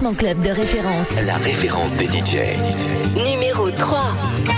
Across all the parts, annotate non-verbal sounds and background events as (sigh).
classement club de référence. La référence des DJ. Numéro 3.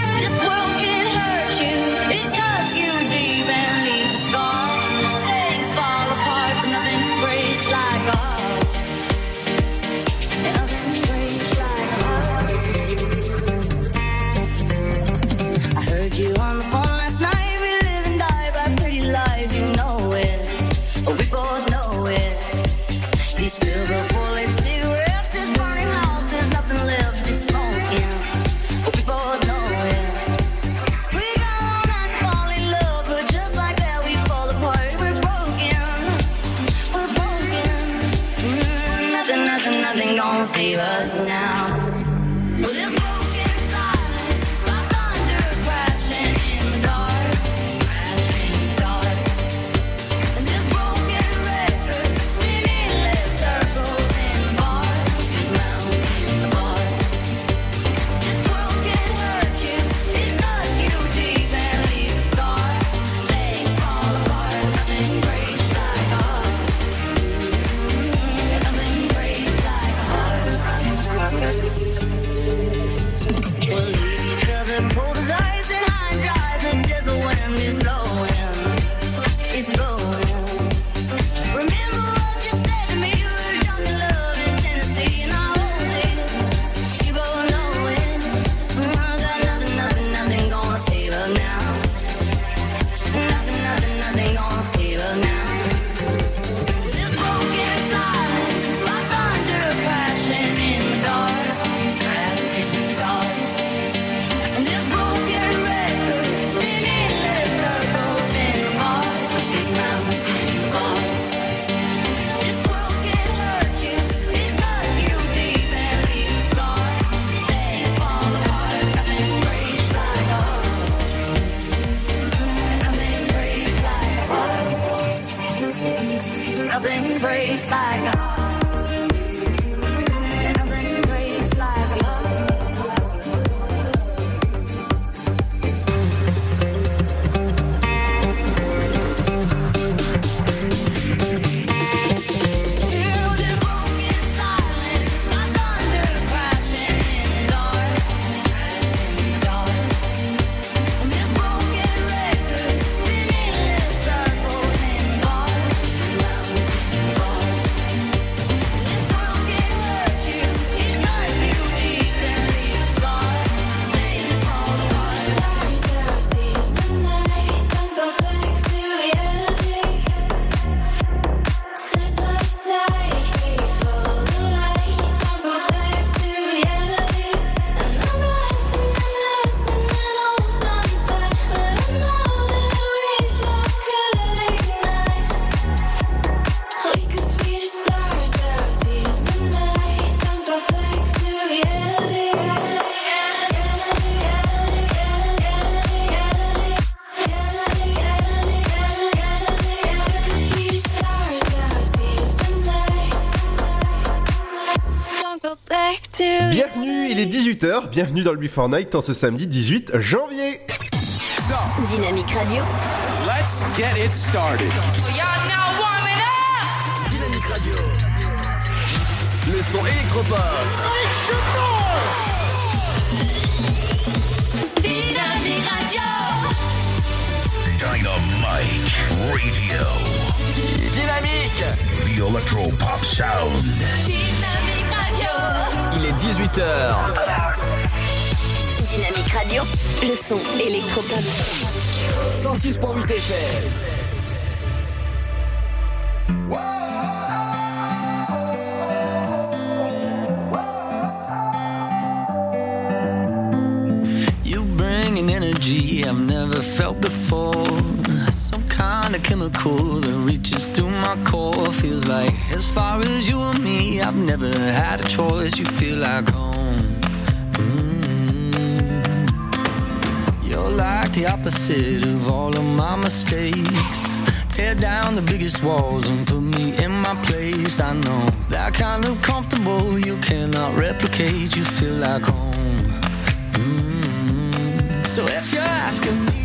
Bienvenue, il est 18h, bienvenue dans le Before Night en ce samedi 18 janvier. So, Dynamique Radio. Let's get it started. Now warming up. Dynamique Radio. Le son électropop. Dynamique Radio. Dynamite Radio. Dynamique. The Electro Pop Sound. Dynamique il est 18h. Dynamique Radio, le son électropop. 106.8 FM. You bring an energy I've never felt before. kind of chemical that reaches through my core. Feels like as far as you and me, I've never had a choice. You feel like home. Mm. You're like the opposite of all of my mistakes. Tear down the biggest walls and put me in my place. I know that kind of comfortable you cannot replicate. You feel like home. Mm-hmm. So if you're asking me.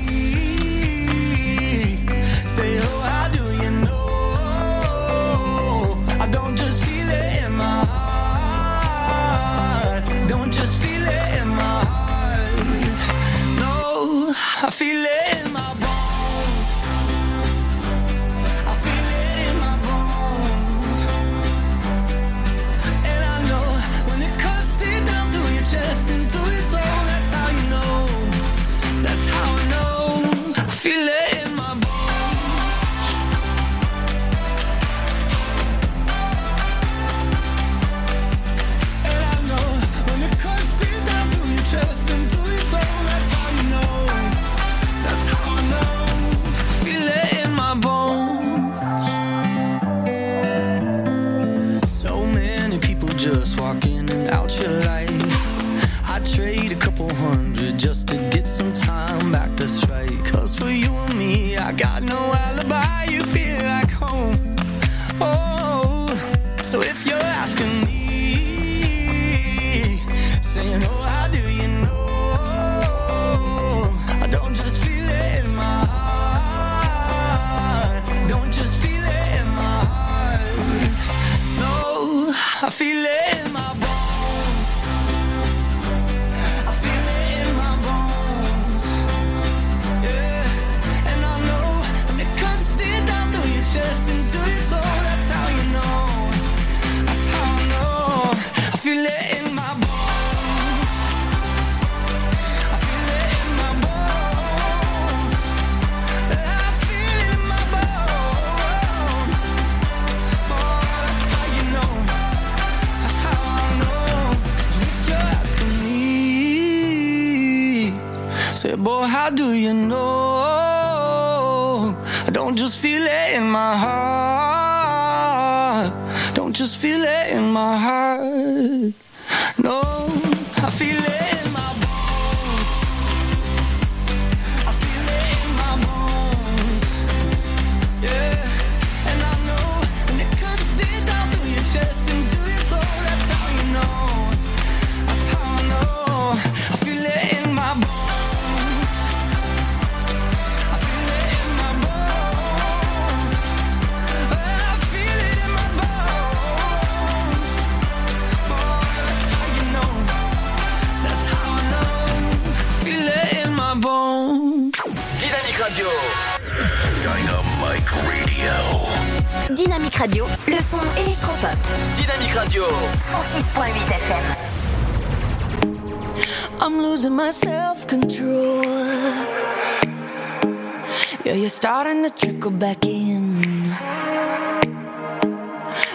go back in.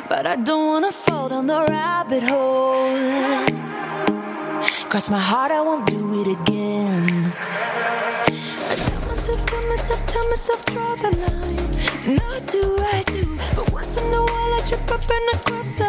But I don't wanna fall down the rabbit hole. Cross my heart, I won't do it again. I tell myself, tell myself, tell myself, draw the line. Not do I do, but once in a while I trip up and across.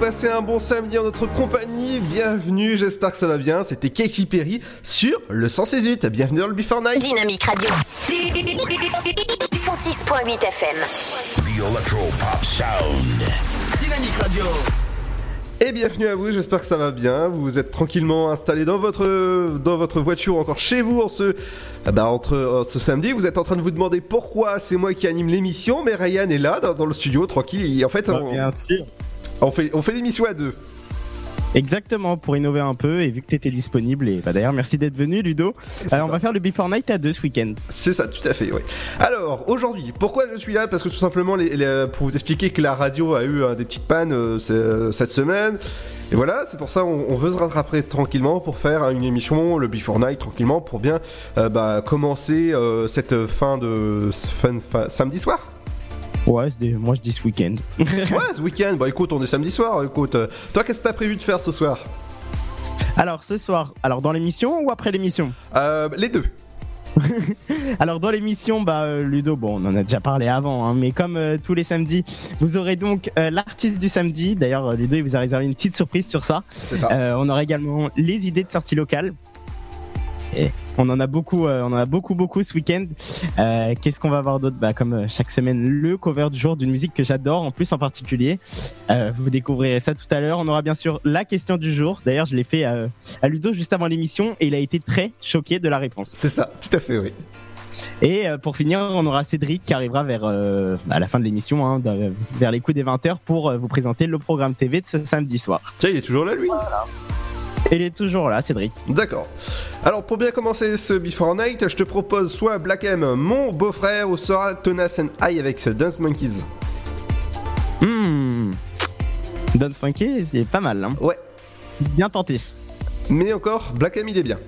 Passez un bon samedi en notre compagnie. Bienvenue, j'espère que ça va bien. C'était Katy Perry sur le 168. Bienvenue dans le Before Night. Dynamique Radio. 106.8 FM. The Electro Pop Sound. Dynamique Radio. Et bienvenue à vous, j'espère que ça va bien. Vous vous êtes tranquillement installé dans votre, dans votre voiture, encore chez vous en ce, ah bah, entre, en ce samedi. Vous êtes en train de vous demander pourquoi c'est moi qui anime l'émission, mais Ryan est là dans, dans le studio, tranquille. Et en fait, Bah, on, bien sûr. On fait, on fait l'émission à deux. Exactement, pour innover un peu et vu que tu étais disponible. Et bah, d'ailleurs, merci d'être venu, Ludo. Alors, on va faire le Before Night à deux ce week-end. C'est ça, tout à fait, ouais. Alors, aujourd'hui, pourquoi je suis là? Parce que tout simplement, les- les- pour vous expliquer que la radio a eu des petites pannes euh, euh, cette semaine. Et voilà, c'est pour ça on, on veut se rattraper tranquillement pour faire hein, une émission, le Before Night, tranquillement, pour bien euh, bah, commencer euh, cette fin de fin, fin- samedi soir. Ouais, des- moi je dis ce week-end. (laughs) Ouais, ce week-end. Bah écoute, on est samedi soir. Écoute, euh, toi, qu'est-ce que t'as prévu de faire ce soir? Alors, ce soir, alors dans l'émission ou après l'émission? Euh, Les deux. (laughs) Alors dans l'émission, bah euh, Ludo, bon, on en a déjà parlé avant, hein, mais comme euh, tous les samedis, vous aurez donc euh, l'artiste du samedi. D'ailleurs, Ludo, il vous a réservé une petite surprise sur ça. C'est ça. Euh, on aura également les idées de sortie locale. Et on en a beaucoup, euh, on en a beaucoup, beaucoup ce week-end. Euh, Qu'est-ce qu'on va avoir d'autre? Bah, Comme euh, chaque semaine, le cover du jour d'une musique que j'adore, en plus en particulier. Euh, vous découvrirez ça tout à l'heure. On aura bien sûr la question du jour. D'ailleurs, je l'ai fait à Ludo juste avant l'émission et il a été très choqué de la réponse. C'est ça, tout à fait, oui. Et pour finir, on aura Cédric qui arrivera vers euh, à la fin de l'émission, hein, vers les coups des 20h pour vous présenter le programme TV de ce samedi soir. Tiens, il est toujours là, lui? Et il est toujours là, Cédric. D'accord. Alors pour bien commencer ce Before Night, je te propose soit Black M, mon beau-frère, ou soit Tonas and I avec ce Dance Monkeys. Hmm. Dance Funky, c'est pas mal, hein. Ouais. Bien tenté. Mais encore, Black M il est bien.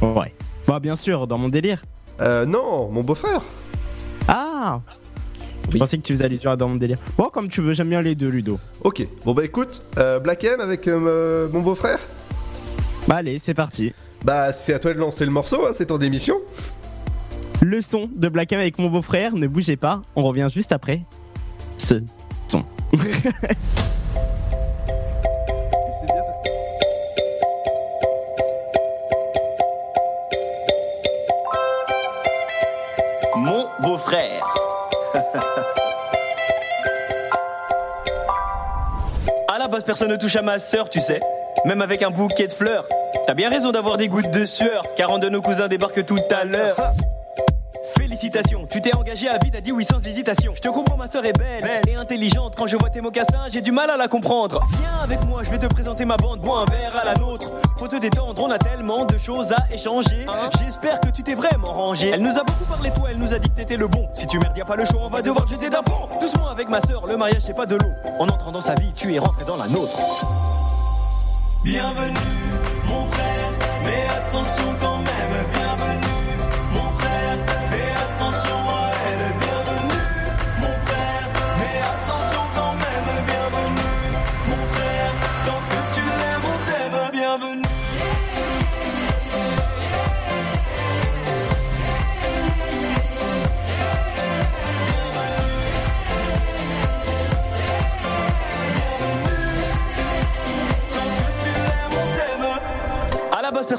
Ouais. Bah bien sûr, dans mon délire. Euh, non, mon beau-frère. Ah Je pensais que tu faisais allusion à dans mon délire. Bon, comme tu veux, j'aime bien les deux, Ludo. Ok. Bon bah écoute, euh, Black M avec euh, mon beau-frère. Bah allez, c'est parti. Bah c'est à toi de lancer le morceau, hein, c'est ton émission. Le son de Black M avec mon beau-frère, ne bougez pas, on revient juste après. Ce son. (laughs) Mon beau-frère. (laughs) à la base, personne ne touche à ma sœur, tu sais. Même avec un bouquet de fleurs. T'as bien raison d'avoir des gouttes de sueur, car un de nos cousins débarque tout à l'heure. Félicitations, tu t'es engagé à vie, t'as dit oui sans hésitation. Je te comprends, ma sœur est belle, et intelligente. Quand je vois tes mocassins, j'ai du mal à la comprendre. Viens avec moi, je vais te présenter ma bande, bois un verre à la nôtre. Faut te détendre, on a tellement de choses à échanger. J'espère que tu t'es vraiment rangé. Elle nous a beaucoup parlé toi, elle nous a dit que t'étais le bon. Si tu merdes, y a pas le choix, on va devoir te jeter d'un pont. Doucement avec ma sœur, le mariage c'est pas de l'eau. En entrant dans sa vie, tu es rentré dans la nôtre. Bienvenue, mon frère, mais attention quand même, bienvenue,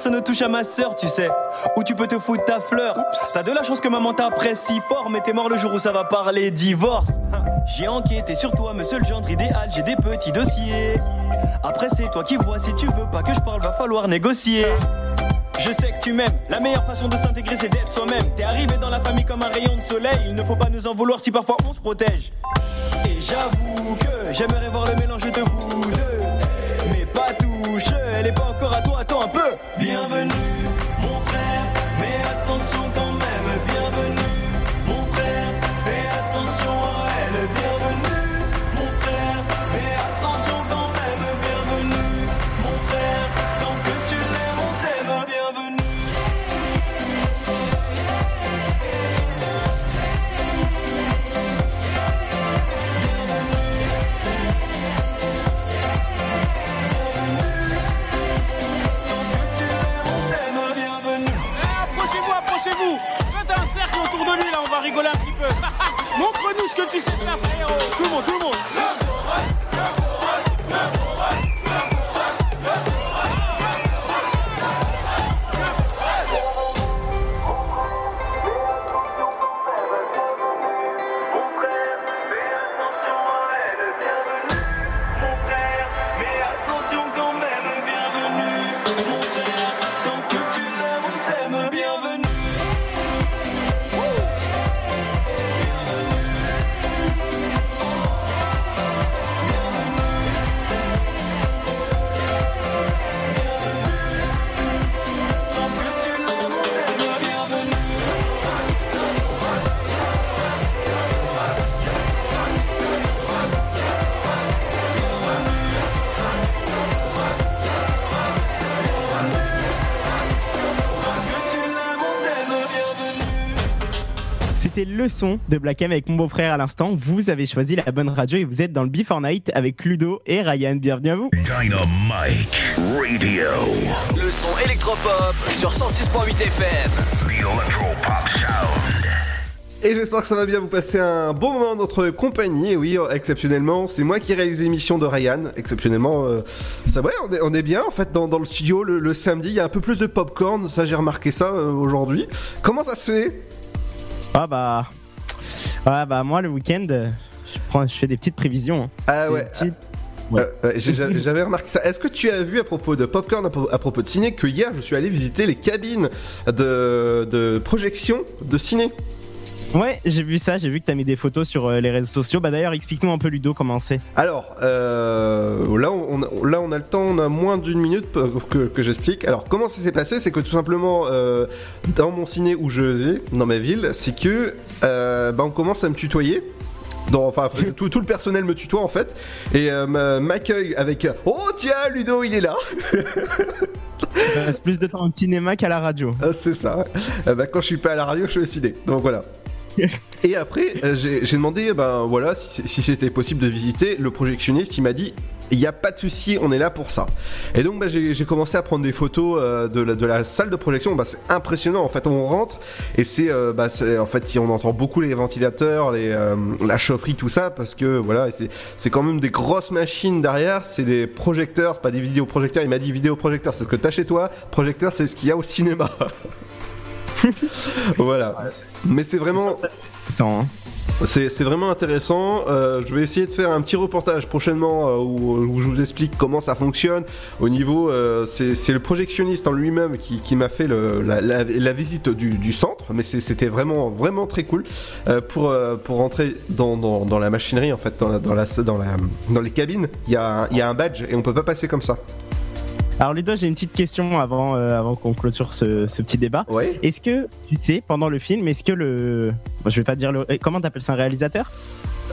personne ne touche à ma sœur, tu sais. Ou tu peux te foutre ta fleur. T'as de la chance que maman t'apprécie fort, mais t'es mort le jour où ça va parler divorce. J'ai enquêté sur toi, monsieur le gendre idéal, j'ai des petits dossiers. Après, c'est toi qui vois, si tu veux pas que je parle, va falloir négocier. Je sais que tu m'aimes, la meilleure façon de s'intégrer c'est d'être soi-même. T'es arrivé dans la famille comme un rayon de soleil, il ne faut pas nous en vouloir si parfois on se protège. Et j'avoue que j'aimerais voir le mélange de vous deux. Mais pas touche, elle est pas encore à toi, un peu. Bienvenue, rigoler un petit peu. Montre-nous ce que tu sais faire, frérot Tout le monde, tout le monde C'était le son de Black M avec mon beau-frère à l'instant. Vous avez choisi la bonne radio et vous êtes dans le Before Night avec Ludo et Ryan. Bienvenue à vous. Dynamite Radio. Le son électropop sur 106.8 FM. The Electropop Sound. Et j'espère que ça va bien vous passer un bon moment dans notre compagnie. Et oui, exceptionnellement, c'est moi qui réalise l'émission de Ryan. Exceptionnellement, euh, ça ouais, on est, on est bien en fait dans, dans le studio le, le samedi. Il y a un peu plus de popcorn, ça j'ai remarqué ça euh, aujourd'hui. Comment ça se fait? Ah bah. Ouais, bah moi le week-end, je, prends, je fais des petites prévisions. hein. Ah ouais. petites- Ouais. Euh, euh, j'avais j'avais remarqué ça. Est-ce que tu as vu à propos de Popcorn, à propos de ciné, que hier je suis allé visiter les cabines de, de projection de ciné? Ouais, j'ai vu ça, j'ai vu que t'as mis des photos sur euh, les réseaux sociaux. Bah d'ailleurs, explique-nous un peu Ludo comment c'est. Alors, euh, là, on, a- là, on a le temps, on a moins d'une minute pour que, que j'explique. Alors, comment ça s'est passé? C'est que tout simplement, euh, dans mon ciné où je vais, dans ma ville, c'est que euh, bah, on commence à me tutoyer. Dans- enfin, (laughs) tout, tout le personnel me tutoie en fait et euh, m'a- m'accueille avec Oh tiens, Ludo, il est là (laughs) Je passe plus de temps au cinéma qu'à la radio. Ah, C'est ça. ouais. Euh, bah, quand je suis pas à la radio, je suis au ciné. Donc voilà. Et après, euh, j'ai demandé, ben voilà, si, c'était possible de visiter. Le projectionniste, il m'a dit, il n'y a pas de souci, on est là pour ça. Et donc, bah, j'ai commencé à prendre des photos euh, de, la, salle de projection. Bah, c'est impressionnant. En fait, on rentre et c'est, euh, bah, en fait, on entend beaucoup les ventilateurs, la chaufferie, tout ça, parce que voilà, c'est quand même des grosses machines derrière. C'est des projecteurs, c'est pas des vidéoprojecteurs. Il m'a dit vidéoprojecteur, c'est ce que t'as chez toi. Projecteur, c'est ce qu'il y a au cinéma. (laughs) (laughs) voilà. Mais c'est vraiment. Hein. C'est c'est vraiment intéressant. Euh, je vais essayer de faire un petit reportage prochainement euh, où, où je vous explique comment ça fonctionne. Au niveau, euh, c'est c'est le projectionniste en lui-même qui, qui m'a fait le- la, la- la visite du, du centre, mais c'était vraiment vraiment très cool pour pour rentrer dans, dans, dans la machinerie en fait, dans la, dans la dans la dans les cabines. Il y a un- il y a un badge et on peut pas passer comme ça. Alors Ludo, j'ai une petite question avant, euh, avant qu'on clôture ce, ce petit débat. Ouais. Est-ce que tu sais pendant le film, est-ce que le, Bon, je vais pas dire le, eh, comment t'appelles ça un réalisateur?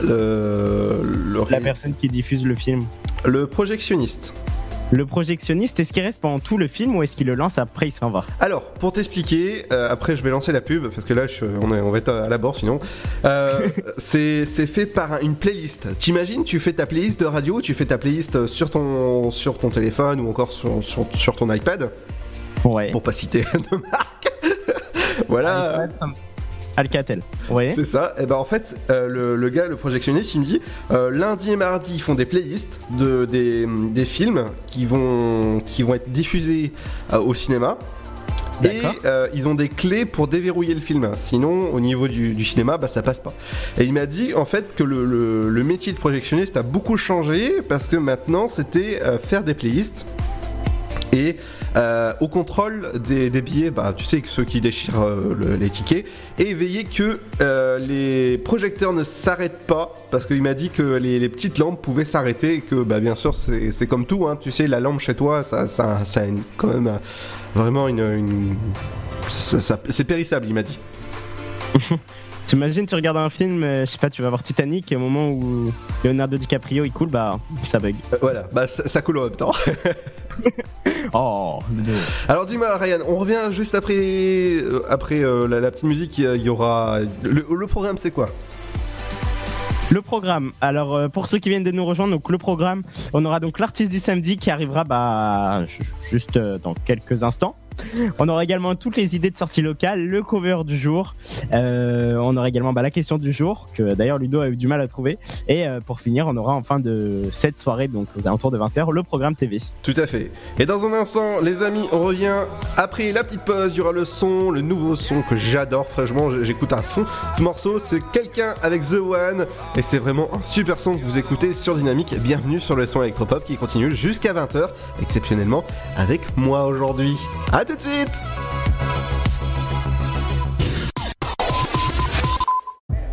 Le le, La personne qui diffuse le film. le projectionniste. Le projectionniste, est-ce qu'il reste pendant tout le film ou est-ce qu'il le lance après il s'en va? Alors, pour t'expliquer, euh, après je vais lancer la pub parce que là je- on, est- on va être à la bord sinon. Euh, (laughs) c'est c'est fait par un- une playlist. T'imagines, tu fais ta playlist de radio, tu fais ta playlist sur ton sur ton téléphone ou encore sur, sur, sur ton iPad, Ouais. pour pas citer (laughs) de marque. (laughs) voilà. Alcatel. C'est ça. Et ben en fait, euh, le, le gars, le projectionniste, il me dit euh, lundi et mardi, ils font des playlists de des, des films qui vont qui vont être diffusés euh, au cinéma. Et euh, ils ont des clés pour déverrouiller le film. Sinon, au niveau du, du cinéma, bah ça passe pas. Et il m'a dit en fait que le, le- le métier de projectionniste a beaucoup changé parce que maintenant c'était euh, faire des playlists. Et euh, au contrôle des, billets, bah, tu sais ceux qui déchirent euh, le- les tickets, et veiller que euh, les projecteurs ne s'arrêtent pas, parce qu'il m'a dit que les, petites lampes pouvaient s'arrêter, et que bah, bien sûr c'est comme tout, hein, tu sais, la lampe chez toi, ça, ça, a quand même vraiment une... une- c'est périssable, il m'a dit. (laughs) T'imagines, tu regardes un film, euh, je sais pas, tu vas voir Titanic et au moment où Leonardo DiCaprio il coule, bah ça bug. Euh, voilà, bah, ça, ça coule en même temps. (laughs) Oh. Alors dis-moi Ryan, on revient juste après, euh, après euh, la, la petite musique, il y aura... Le, le programme c'est quoi? Le programme. Alors euh, pour ceux qui viennent de nous rejoindre, donc le programme, on aura donc l'artiste du samedi qui arrivera bah ju- juste euh, dans quelques instants. On aura également toutes les idées de sortie locale, le cover du jour. Euh, on aura également bah, la question du jour que d'ailleurs Ludo a eu du mal à trouver. Et euh, pour finir, on aura en fin de cette soirée, donc aux alentours de 20h, le programme TV. Tout à fait. Et dans un instant, les amis, on revient après la petite pause. Il y aura le son, le nouveau son que j'adore. Franchement, j'écoute à fond. Ce morceau, c'est quelqu'un avec The One. Et c'est vraiment un super son que vous écoutez sur Dynamique. Bienvenue sur le son électropop qui continue jusqu'à 20h, exceptionnellement avec moi aujourd'hui. À tout de suite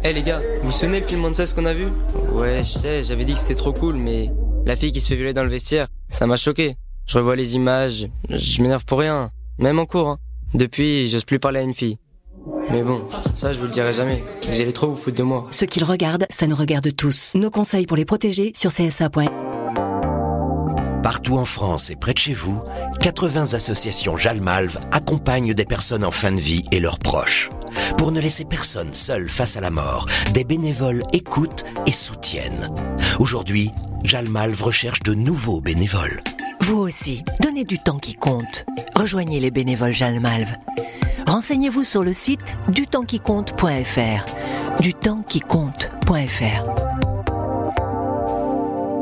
Eh les gars, vous vous souvenez le film Monsters qu'on a vu? Ouais, je sais, j'avais dit que c'était trop cool, mais la fille qui se fait violer dans le vestiaire, ça m'a choqué. Je revois les images, je m'énerve pour rien, même en cours. Hein. Depuis, j'ose plus parler à une fille. Mais bon, ça je vous le dirai jamais. Vous allez trop vous foutre de moi. Ce qu'ils regardent, ça nous regarde tous. Nos conseils pour les protéger sur CSA.fr. Partout en France et près de chez vous, 80 associations Jalmalve accompagnent des personnes en fin de vie et leurs proches. Pour ne laisser personne seul face à la mort, des bénévoles écoutent et soutiennent. Aujourd'hui, Jalmalve recherche de nouveaux bénévoles. Vous aussi, donnez du temps qui compte. Rejoignez les bénévoles Jalmalve. Renseignez-vous sur le site dutempsquicompte.fr. Dutempsquicompte.fr.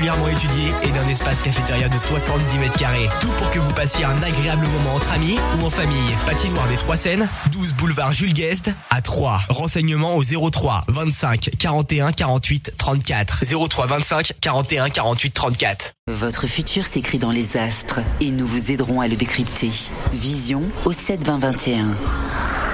particulièrement étudiée et d'un espace cafétéria de 70 mètres carrés. Tout pour que vous passiez un agréable moment entre amis ou en famille. Patinoire des Trois Seines, 12 boulevard Jules Guest à 3. Renseignements au 03 25 41 48 34. 03 25 41 48 34. Votre futur s'écrit dans les astres et nous vous aiderons à le décrypter. Vision au 7 20 21.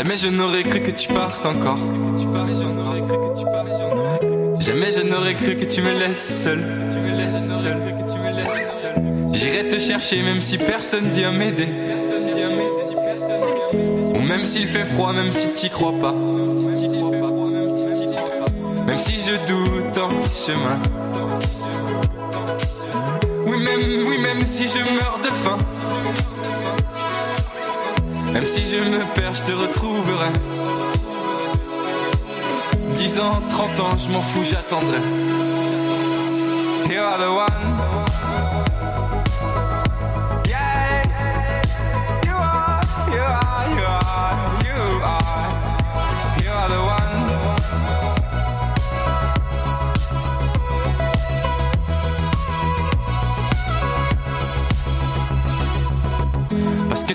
Jamais je n'aurais cru que tu partes encore. Jamais je n'aurais cru que tu me laisses seul. J'irai te chercher même si personne vient m'aider. Ou même s'il fait froid, même si t'y crois pas. Même si je doute en chemin. Oui, même, oui, même si je meurs de faim. Même si je me perds, je te retrouverai. 10 ans, 30 ans, je m'en fous, j'attendrai. You are the one. Yeah. You are, you are, you are, you are. You are the one.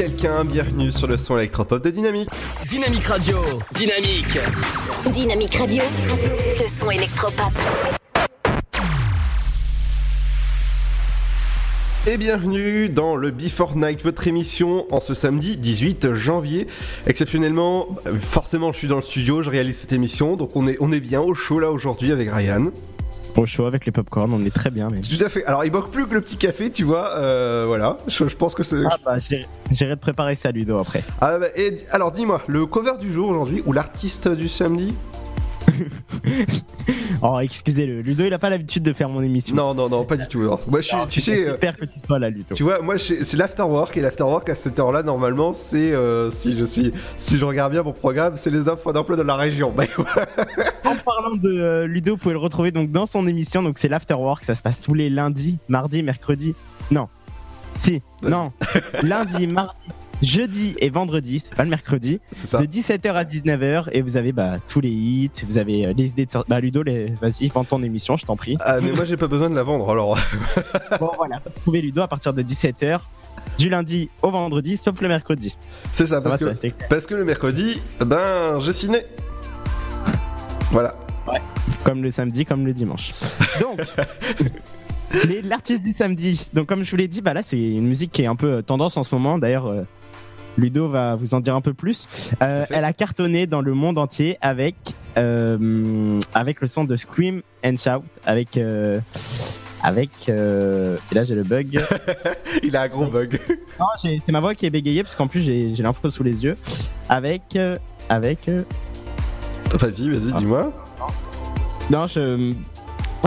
quelqu'un. Bienvenue sur le son électropop de Dynamique. Dynamique Radio, dynamique. Dynamique Radio, le son électropop. Et bienvenue dans le Before Night, votre émission en ce samedi 18 janvier. Exceptionnellement, forcément je suis dans le studio, je réalise cette émission, donc on est, on est bien au chaud là aujourd'hui avec Ryan. Au chaud avec les popcorn, on est très bien. Mais... Tout à fait. Alors il manque plus que le petit café, tu vois. euh, voilà. Je, je pense que c'est. Ah bah, j'irai j'irai te préparer ça, Ludo, après. Ah bah, et alors dis-moi, le cover du jour aujourd'hui ou l'artiste du samedi (laughs) Oh, excusez-le, Ludo, il a pas l'habitude de faire mon émission. Non, non, non, pas du tout. Moi, je suis, Alors, tu sais, euh, super que tu sois là, Ludo. tu vois, moi, c'est l'afterwork et l'afterwork à cette heure-là, normalement, c'est euh, si je suis, si je regarde bien mon programme, c'est les offres d'emploi de la région. (laughs) En parlant de euh, Ludo, vous pouvez le retrouver donc dans son émission. Donc c'est l'Afterwork, ça se passe tous les lundis, mardis, mercredis. Non. Si, non. (laughs) Lundi, mardi, jeudi et vendredi, c'est pas le mercredi. C'est ça. De 17h à 19h et vous avez bah, tous les hits, vous avez euh, les idées de sortie. Bah Ludo, les... vas-y, vends ton émission, je t'en prie. Ah, mais moi, j'ai pas besoin de la vendre. Alors, (laughs) Bon voilà, vous trouvez Ludo à partir de 17h du lundi au vendredi, sauf le mercredi. c'est ça, Ça parce va, que, parce que le mercredi, ben, j'ai ciné. Voilà. Comme le samedi, comme le dimanche. Donc, (laughs) l'artiste du samedi. Donc, comme je vous l'ai dit, bah là, c'est une musique qui est un peu euh, tendance en ce moment. D'ailleurs, euh, Ludo va vous en dire un peu plus. Euh, elle a cartonné dans le monde entier avec, euh, avec le son de Scream and Shout, avec. euh, avec et là j'ai le bug. (laughs) Il a un gros bug. Non, c'est ma voix qui est bégayée parce qu'en plus j'ai l'info sous les yeux. Avec avec Vas-y, vas-y, dis-moi. Non, je.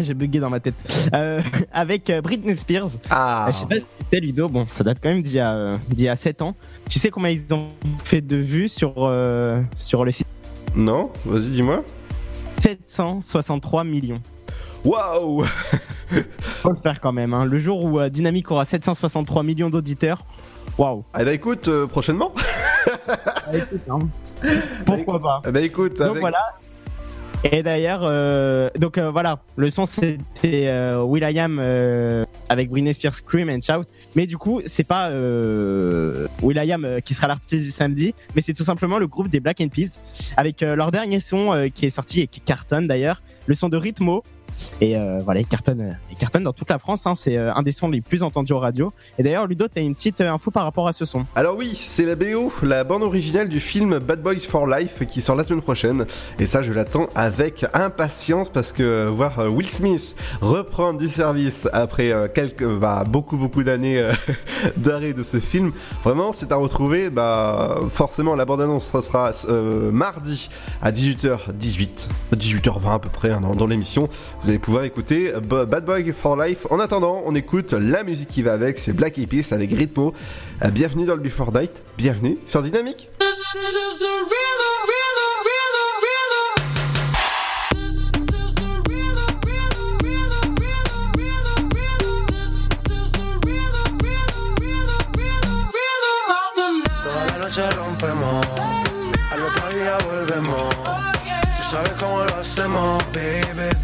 J'ai bugué dans ma tête. Euh, (laughs) avec Britney Spears. Ah. Je sais pas si c'était Ludo. Bon, ça date quand même d'il y, a, y a 7 ans. Tu sais combien ils ont fait de vues sur, euh, sur le site Non, vas-y, dis-moi. 763 millions. Waouh (laughs) Faut le faire quand même. hein. Le jour où euh, Dynamic aura 763 millions d'auditeurs, waouh. Eh ben écoute, euh, prochainement. (laughs) (laughs) Pourquoi pas Eh ben écoute, Donc voilà. Et d'ailleurs, euh, donc euh, voilà, le son c'était euh, Will.i.am euh, avec Britney Spears Scream and Shout. Mais du coup, c'est pas euh, Will.i.am euh, qui sera l'artiste du samedi, mais c'est tout simplement le groupe des Black Eyed Peas avec leur dernier son qui est sorti et qui cartonne d'ailleurs, le son de Rhythmo. Et euh, voilà, il cartonne, il cartonne dans toute la France. Hein, c'est euh, un des sons les plus entendus aux radios. Et d'ailleurs, Ludo, t'as une petite euh, info par rapport à ce son. Alors oui, c'est la BO, la bande originale du film Bad Boys for Life qui sort la semaine prochaine. Et ça, je l'attends avec impatience parce que voir Will Smith reprendre du service après quelques, bah, beaucoup beaucoup d'années (laughs) d'arrêt de ce film, vraiment, c'est à retrouver. Bah, forcément, la bande annonce ça sera mardi à 18h18, 18h20 à peu près hein, dans, l'émission. Pouvoir écouter Bad Boy for Life. En attendant, on écoute la musique qui va avec, c'est Black Eyed avec Ritmo. Euh, bienvenue dans le Before Night, bienvenue sur Dynamique.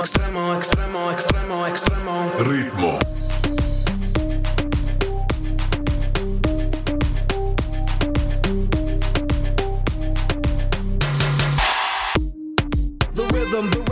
extremo, extremo, extremo, extremo. Ritmo.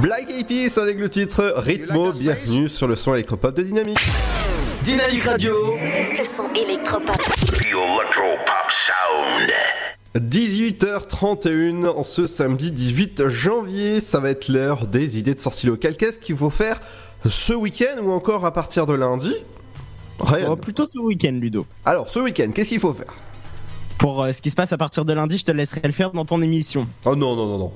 Black Eyed Peas avec le titre Ritmo, bienvenue sur le son électropop de Dynamique. Dynamique Radio. Le son électropop. The Electro Pop Sound. 18h31 en ce samedi 18 janvier, ça va être l'heure des idées de sortie locale. Qu'est-ce qu'il faut faire ce week-end ou encore à partir de lundi? Rien. Oh, plutôt ce week-end, Ludo. Alors, ce week-end, qu'est-ce qu'il faut faire? Pour euh, ce qui se passe à partir de lundi, je te laisserai le faire dans ton émission. Oh non, non, non, non.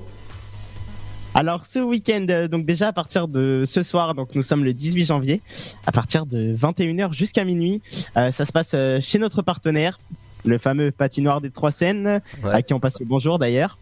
Alors ce week-end, euh, donc déjà à partir de ce soir, donc nous sommes le 18 janvier, à partir de 21h jusqu'à minuit, euh, ça se passe euh, chez notre partenaire, le fameux patinoire des Trois Seines, à qui on passe le bonjour d'ailleurs.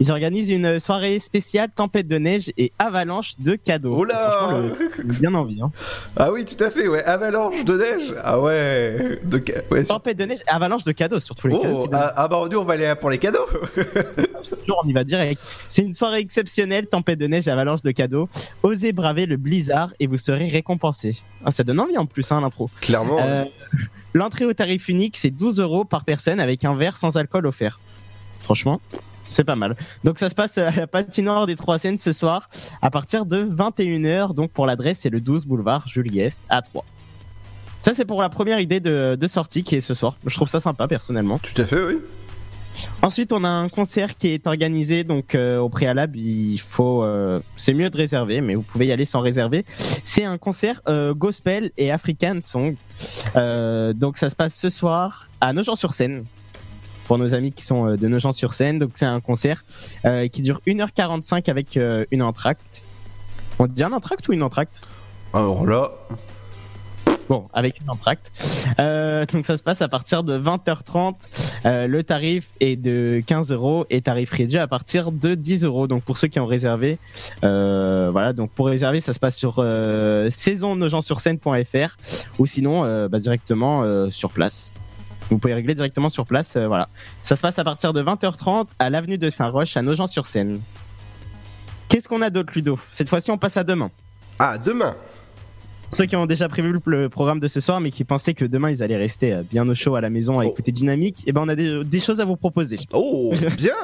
Ils organisent une soirée spéciale tempête de neige et avalanche de cadeaux. Oh là le- (laughs) bien envie. Hein. Ah oui, tout à fait, ouais. Avalanche de neige Ah ouais. De... ouais, Tempête de neige et avalanche de cadeaux sur tous les cadeaux. Oh, ah, ah bah nous on va aller pour les cadeaux (laughs) Toujours, on y va direct. C'est une soirée exceptionnelle, tempête de neige avalanche de cadeaux. Osez braver le blizzard et vous serez récompensé. Ah, ça donne envie en plus, hein, l'intro. Clairement. Euh, L'entrée au tarif unique, c'est 12 euros par personne avec un verre sans alcool offert. Franchement, c'est pas mal. Donc ça se passe à la patinoire des Trois Seines ce soir à partir de 21h. Donc pour l'adresse, c'est le 12 boulevard Jules Guest à 3. Ça, c'est pour la première idée de, sortie qui est ce soir. Je trouve ça sympa personnellement. Tout à fait, oui. Ensuite, on a un concert qui est organisé donc euh, au préalable. Il faut, euh, c'est mieux de réserver, mais vous pouvez y aller sans réserver. C'est un concert euh, gospel et African song. Donc ça se passe ce soir à Nogent-sur-Seine. Pour nos amis qui sont de Nogent-sur-Seine, donc c'est un concert qui dure 1h45 avec une entracte. On dit un entracte ou une entracte? Alors là, Bon, avec une entracte. Euh, donc ça se passe à partir de 20h30. Euh, le tarif est de 15 euros et tarif réduit à partir de 10 euros. Donc pour ceux qui ont réservé, euh, voilà. Donc pour réserver, ça se passe sur euh, ou sinon bah, directement sur place. Vous pouvez régler directement sur place. voilà. Ça se passe à partir de 20h30 à l'avenue de Saint-Roch à Nogent-sur-Seine. Qu'est-ce qu'on a d'autre, Ludo? Cette fois-ci, on passe à demain. Ah, demain? Ceux qui ont déjà prévu le- programme de ce soir, mais qui pensaient que demain ils allaient rester euh, bien au chaud à la maison à écouter Dynamique, et ben on a des, des choses à vous proposer. Oh, (laughs) bien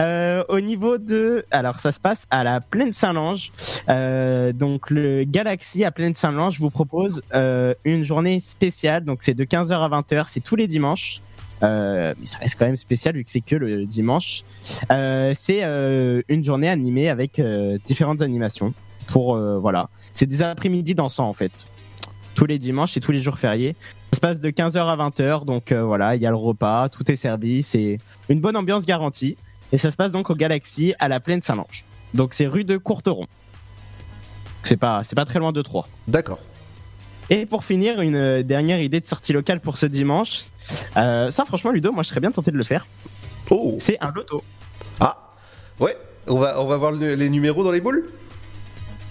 Euh, au niveau de, alors ça se passe à la Plaine Saint-Lange. Euh, donc le Galaxy à Plaine Saint-Lange vous propose euh, une journée spéciale. Donc c'est de 15h à 20h, c'est tous les dimanches. Euh, mais ça reste quand même spécial vu que c'est que le dimanche. Euh, c'est une journée animée avec différentes animations. Pour euh, voilà, c'est des après-midi dansants en fait. Tous les dimanches et tous les jours fériés. Ça se passe de 15h à 20h, donc euh, voilà, il y a le repas, tout est servi, c'est une bonne ambiance garantie. Et ça se passe donc au Galaxy à la plaine Saint-Lange. Donc c'est rue de Courteron. C'est pas, c'est pas très loin de Troyes. D'accord. Et pour finir, une dernière idée de sortie locale pour ce dimanche. Euh, ça, franchement, Ludo, moi, je serais bien tenté de le faire. Oh. C'est un loto. Ah. Ouais. On va, on va voir le- les numéros dans les boules?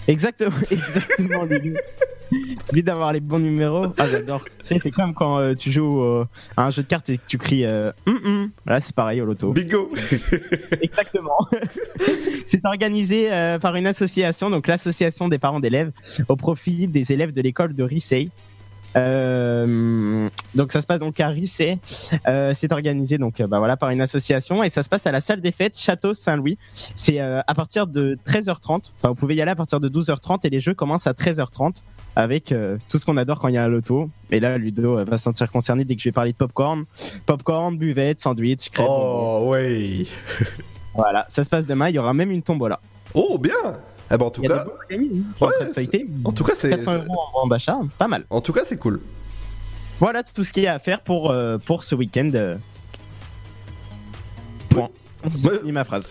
Exactement, (laughs) exactement, Ludo. Lui d'avoir les bons numéros. Ah, j'adore. C'est comme quand euh, tu joues euh, à un jeu de cartes et que tu cries euh, Hum, hum. Là, c'est pareil au loto. Bingo (laughs) Exactement. (laughs) c'est organisé euh, par une association, donc l'association des parents d'élèves, au profit des élèves de l'école de Rissey. Euh, donc ça se passe donc à Rissey. Euh, c'est organisé donc euh, bah voilà par une association et ça se passe à la salle des fêtes Château Saint-Louis. C'est euh, à partir de 13h30. Enfin vous pouvez y aller à partir de 12h30 et les jeux commencent à 13h30 avec tout ce qu'on adore quand il y a un loto. Et là Ludo va se sentir concerné dès que je vais parler de popcorn, popcorn, buvette, sandwich, crêpes. Oh ouais. Voilà, ça se passe demain. Il y aura même une tombola. Oh bien eh ben, en tout cas, hein. En tout cas, c'est 400 euros en, d'achat, pas mal. En tout cas, c'est cool. Voilà tout ce qu'il y a à faire pour, euh, pour ce week-end. euh. Point. J'ai fini ma phrase.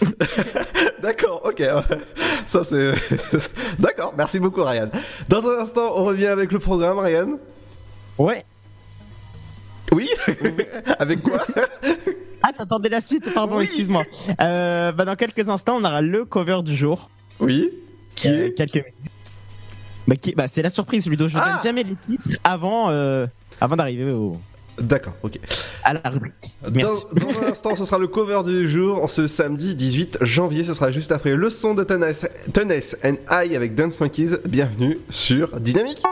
(laughs) D'accord, ok. (laughs) Ça c'est. (laughs) D'accord, merci beaucoup Ryan. Dans un instant, on revient avec le programme, Ryan. Ouais. Oui Avec quoi Ah, t'attendais la suite, pardon, excuse-moi. Euh, bah, dans quelques instants, on aura le cover du jour. Oui. Qui est Quelques minutes. Bah, qui- bah, c'est la surprise, Ludo. Je Ah donne jamais les titres avant, euh, avant d'arriver au. D'accord, ok. À la rubrique. Merci. Dans, dans un instant, ce sera le cover du jour. Ce samedi 18 janvier, ce sera juste après le son de Tennis and I avec Dance Monkeys. Bienvenue sur Dynamique.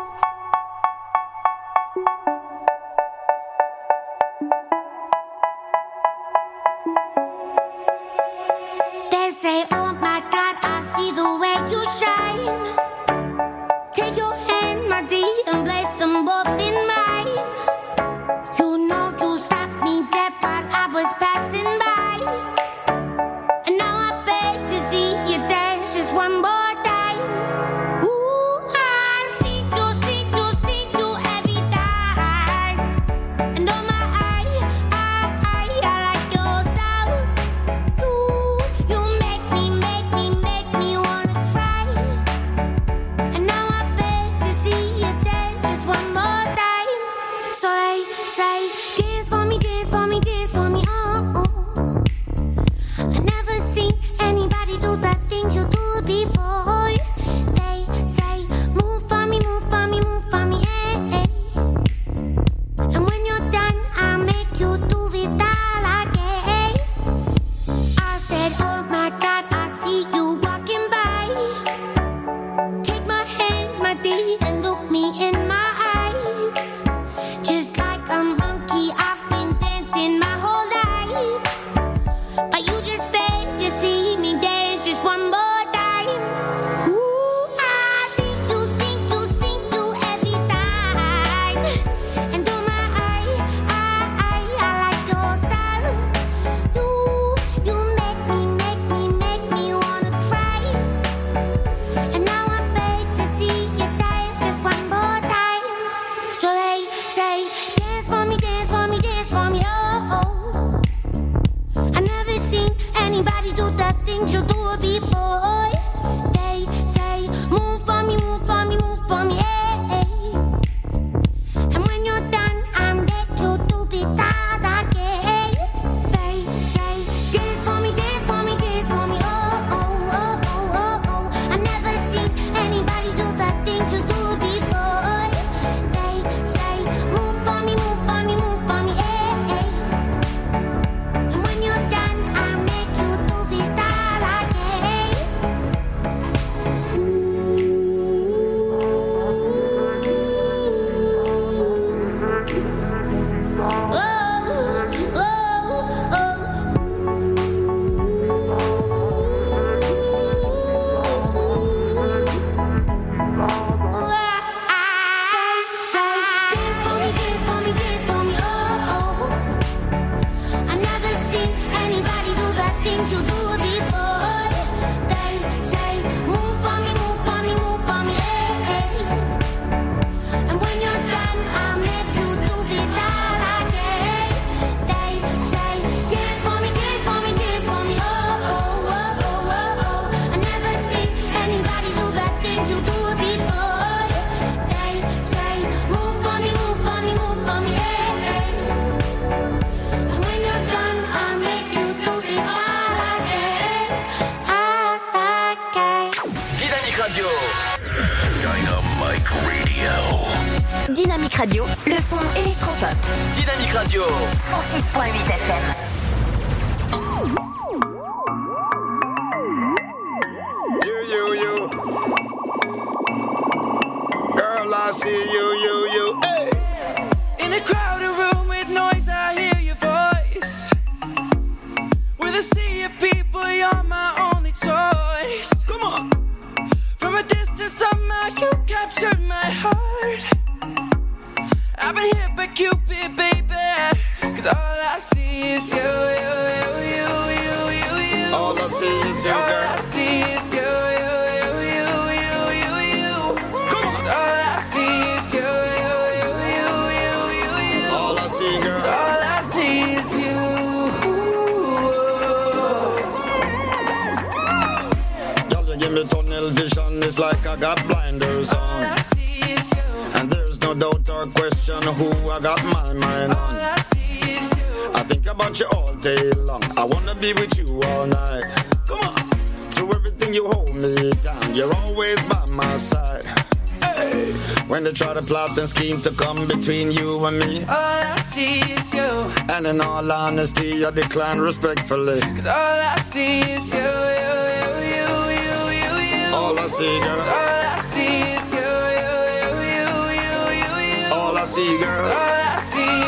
And in all honesty, I decline respectfully. Cause all I see is you, you, you, you, you, you, you. All I see, girl. All I see is you, you, you, you, you, you, you. All I see, girl. All. I see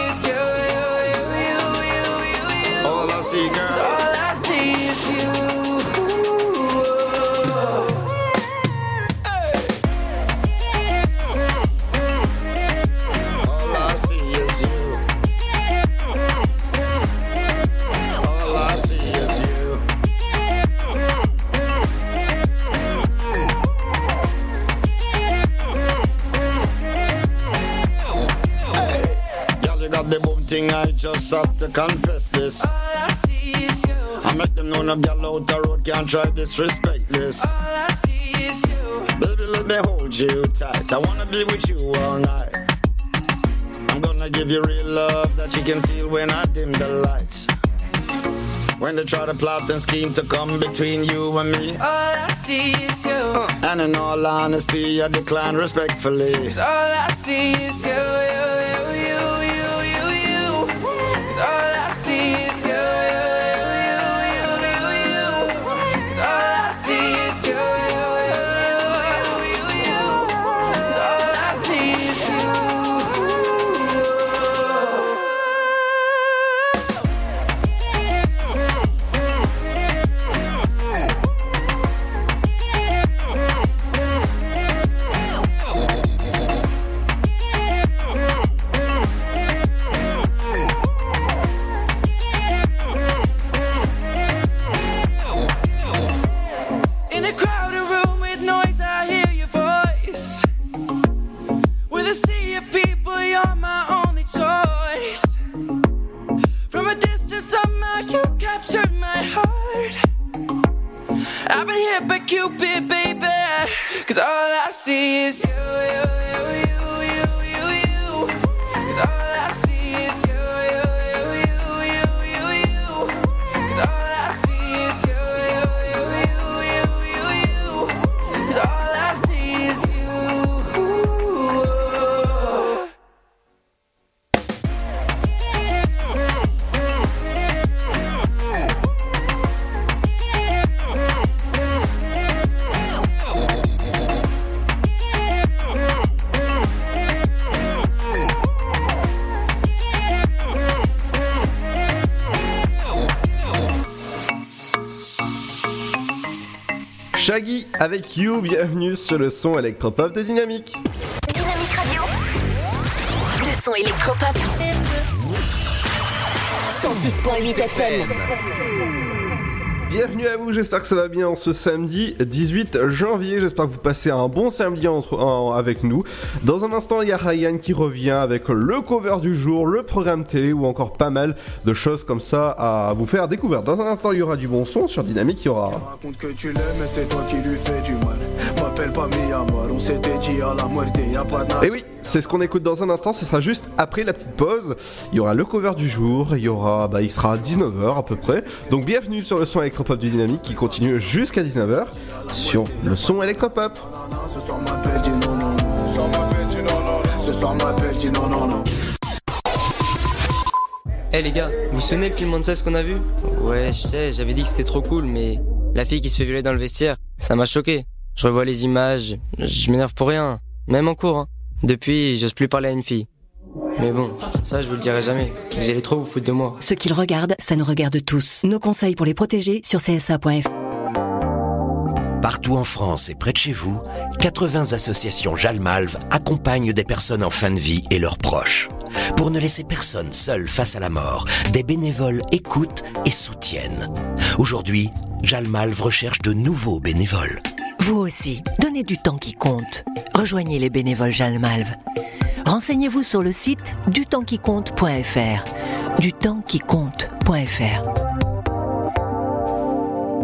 Have to confess this. All I see is you. I make them know no girl out the road can't try disrespect this. All I see is you. Baby, let me hold you tight. I wanna be with you all night. I'm gonna give you real love that you can feel when I dim the lights. When they try to plot and scheme to come between you and me. All I see is you. And in all honesty, I decline respectfully. All I see is you, avec You, bienvenue sur le son électropop de Dynamique. Dynamique Radio. Le son électropop. 106.8 FM. Bienvenue à vous, j'espère que ça va bien en ce samedi 18 janvier. J'espère que vous passez un bon samedi avec nous. Dans un instant, il y a Ryan qui revient avec le cover du jour, le programme télé ou encore pas mal de choses comme ça à vous faire découvrir. Dans un instant, il y aura du bon son sur Dynamique, il y aura. M'appelle pas mi amor, on s'était dit à la muerte, y a pas de Et oui, c'est ce qu'on écoute dans un instant, ce sera juste après la petite pause. Il y aura le cover du jour, il y aura, bah, il sera à 19h à peu près. Donc bienvenue sur le son électropop du Dynamique qui continue jusqu'à 19h sur le son électropop. Ce soir m'appelle, dis non, non, non. Ce soir m'appelle, dis non, non. Ce soir m'appelle, dis non, non, non. Eh les gars, vous vous souvenez le film Monsters qu'on a vu? Ouais, je sais, j'avais dit que c'était trop cool, mais la fille qui se fait violer dans le vestiaire, ça m'a choqué. Je revois les images, je m'énerve pour rien, même en cours. Hein. Depuis, j'ose plus parler à une fille. Mais bon, ça je vous le dirai jamais. Vous allez trop vous foutre de moi. Ce qu'ils regardent, ça nous regarde tous. Nos conseils pour les protéger sur csa.fr. Partout en France et près de chez vous, 80 associations Jalmalve accompagnent des personnes en fin de vie et leurs proches. Pour ne laisser personne seul face à la mort, des bénévoles écoutent et soutiennent. Aujourd'hui, Jalmalve recherche de nouveaux bénévoles. Vous aussi, donnez du temps qui compte. Rejoignez les bénévoles Jalmalve. Renseignez-vous sur le site dutempsquicompte.fr. Dutempsquicompte.fr.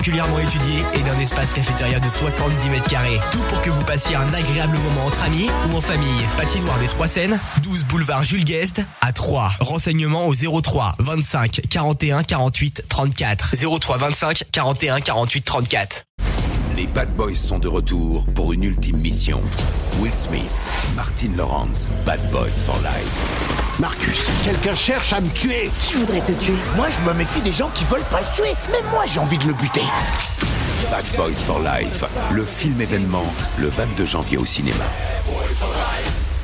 particulièrement étudiée et d'un espace cafétéria de 70 mètres carrés. Tout pour que vous passiez un agréable moment entre amis ou en famille. Patinoire des Trois Seines, 12 boulevard Jules Guest à 3. Renseignements au 03 25 41 48 34. 03 25 41 48 34. Les Bad Boys sont de retour pour une ultime mission. Will Smith, Martin Lawrence, Bad Boys for Life. Marcus, quelqu'un cherche à me tuer. Qui voudrait te tuer? Moi, je me méfie des gens qui veulent pas le tuer. Même moi, j'ai envie de le buter. Bad Boys for Life, le film événement, le 22 janvier au cinéma.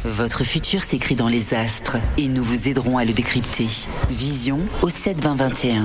Votre futur s'écrit dans les astres et nous vous aiderons à le décrypter. Vision au 7 20 21.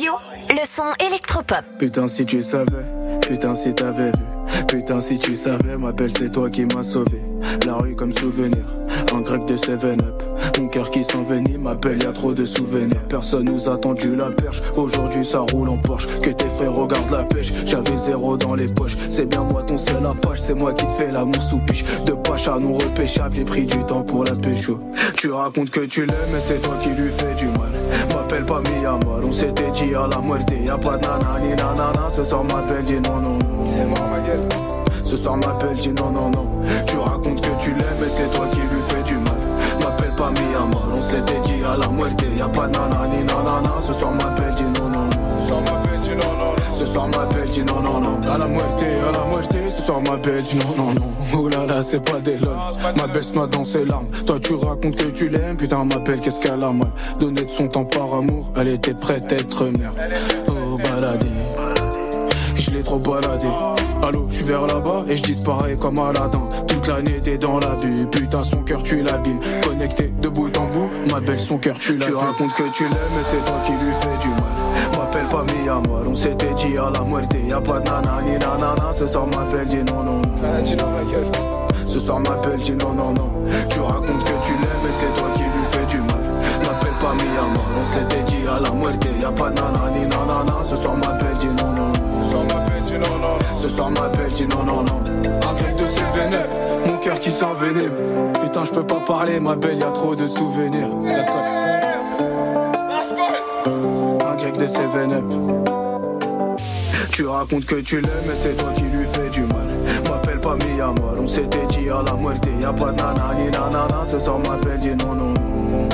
Le son électropop. Putain, si tu savais, putain, si t'avais vu. Putain, si tu savais, ma belle, c'est toi qui m'as sauvé. La rue comme souvenir, un grec de 7-up. Mon cœur qui s'envenime, ma belle, y a trop de souvenirs. Personne nous a tendu la perche. Aujourd'hui, ça roule en Porsche. Que tes frères regardent la pêche. J'avais zéro dans les poches. C'est bien moi ton seul apache. C'est moi qui te fais l'amour sous piche. De pacha non repêchable, j'ai pris du temps pour la pécho. Tu racontes que tu l'aimes, mais c'est toi qui lui fais du mal. M'appelle pas Miyamar, on s'était dit à la muerte. Y'a pas de nanani nanana. Ce soir, m'appelle, dis non, non, non. C'est moi, ma gueule. Ce soir, m'appelle, dis non, non, non. Tu racontes que tu l'aimes, mais c'est toi qui lui fais du mal. M'appelle pas Miyamar, on s'était dit à la muerte. Y'a pas nanani nanana. Ce soir, m'appelle, dis non, non, non. Ce soir, m'appelle, dis non, non. Ce soir, m'appelle, dis non, non, non. À la muerte, à la muerte. Ce soir, m'appelle, dis non, non, non. Oh là là, c'est pas des lols. Ma belle se noie dans ses larmes. Toi, tu racontes que tu l'aimes. Putain, m'appelle, qu'est-ce qu'elle a mal. Donner de son temps par amour. Elle était prête à être mère. Oh, Je l'ai trop baladé. Allô, je suis vers là-bas et je disparais comme Aladdin. Toute l'année t'es dans la bulle, putain son cœur tu l'abîmes. Connecté de bout en bout, ma belle son cœur tu l'as. Tu racontes que tu l'aimes mais c'est toi qui lui fais du mal. M'appelle pas Miyamar, on s'était dit à la muerte. Y'a pas de nanani nanana, ce soir m'appelle dis non non non. Ce soir m'appelle dis non non non. Tu racontes que tu l'aimes mais c'est toi qui lui fais du mal. M'appelle pas Miyamar, on s'était dit à la muerte. Y'a pas de nanani nanana, ce soir m'appelle dis non Ce soir m'appelle dis non non non. Un grec de ses vénères, mon cœur qui s'envenime. Putain je peux pas parler ma belle, y'a trop de souvenirs. Let's go. Un grec de 7-up. Tu racontes que tu l'aimes, mais c'est toi qui lui fais du mal. M'appelle pas Miyamar, on s'était dit à la muerte. Y'a pas de nanani nanana, ce soir m'appelle, dis non, non, non.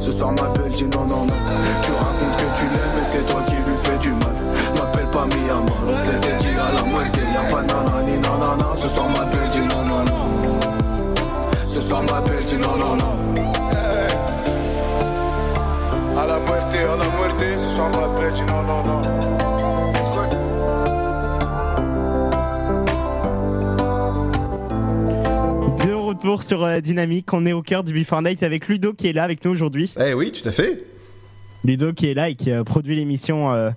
Ce soir m'appelle, dis non, non, non. Tu racontes que tu l'aimes et c'est toi qui lui fais du mal. M'appelle pas Miyama, on s'est dit à la moitié. Y'a pas de nanani, nanana. Ce soir m'appelle, dis non, non, non. Ce soir m'appelle, dis non, non, non. À la muerte, à la muerte, ce soir m'appelle, dis non, non, non. De retour sur euh, Dynamique, on est au cœur du Before Night avec Ludo qui est là avec nous aujourd'hui. Eh oui, tout à fait. Ludo qui est là et qui a produit l'émission euh,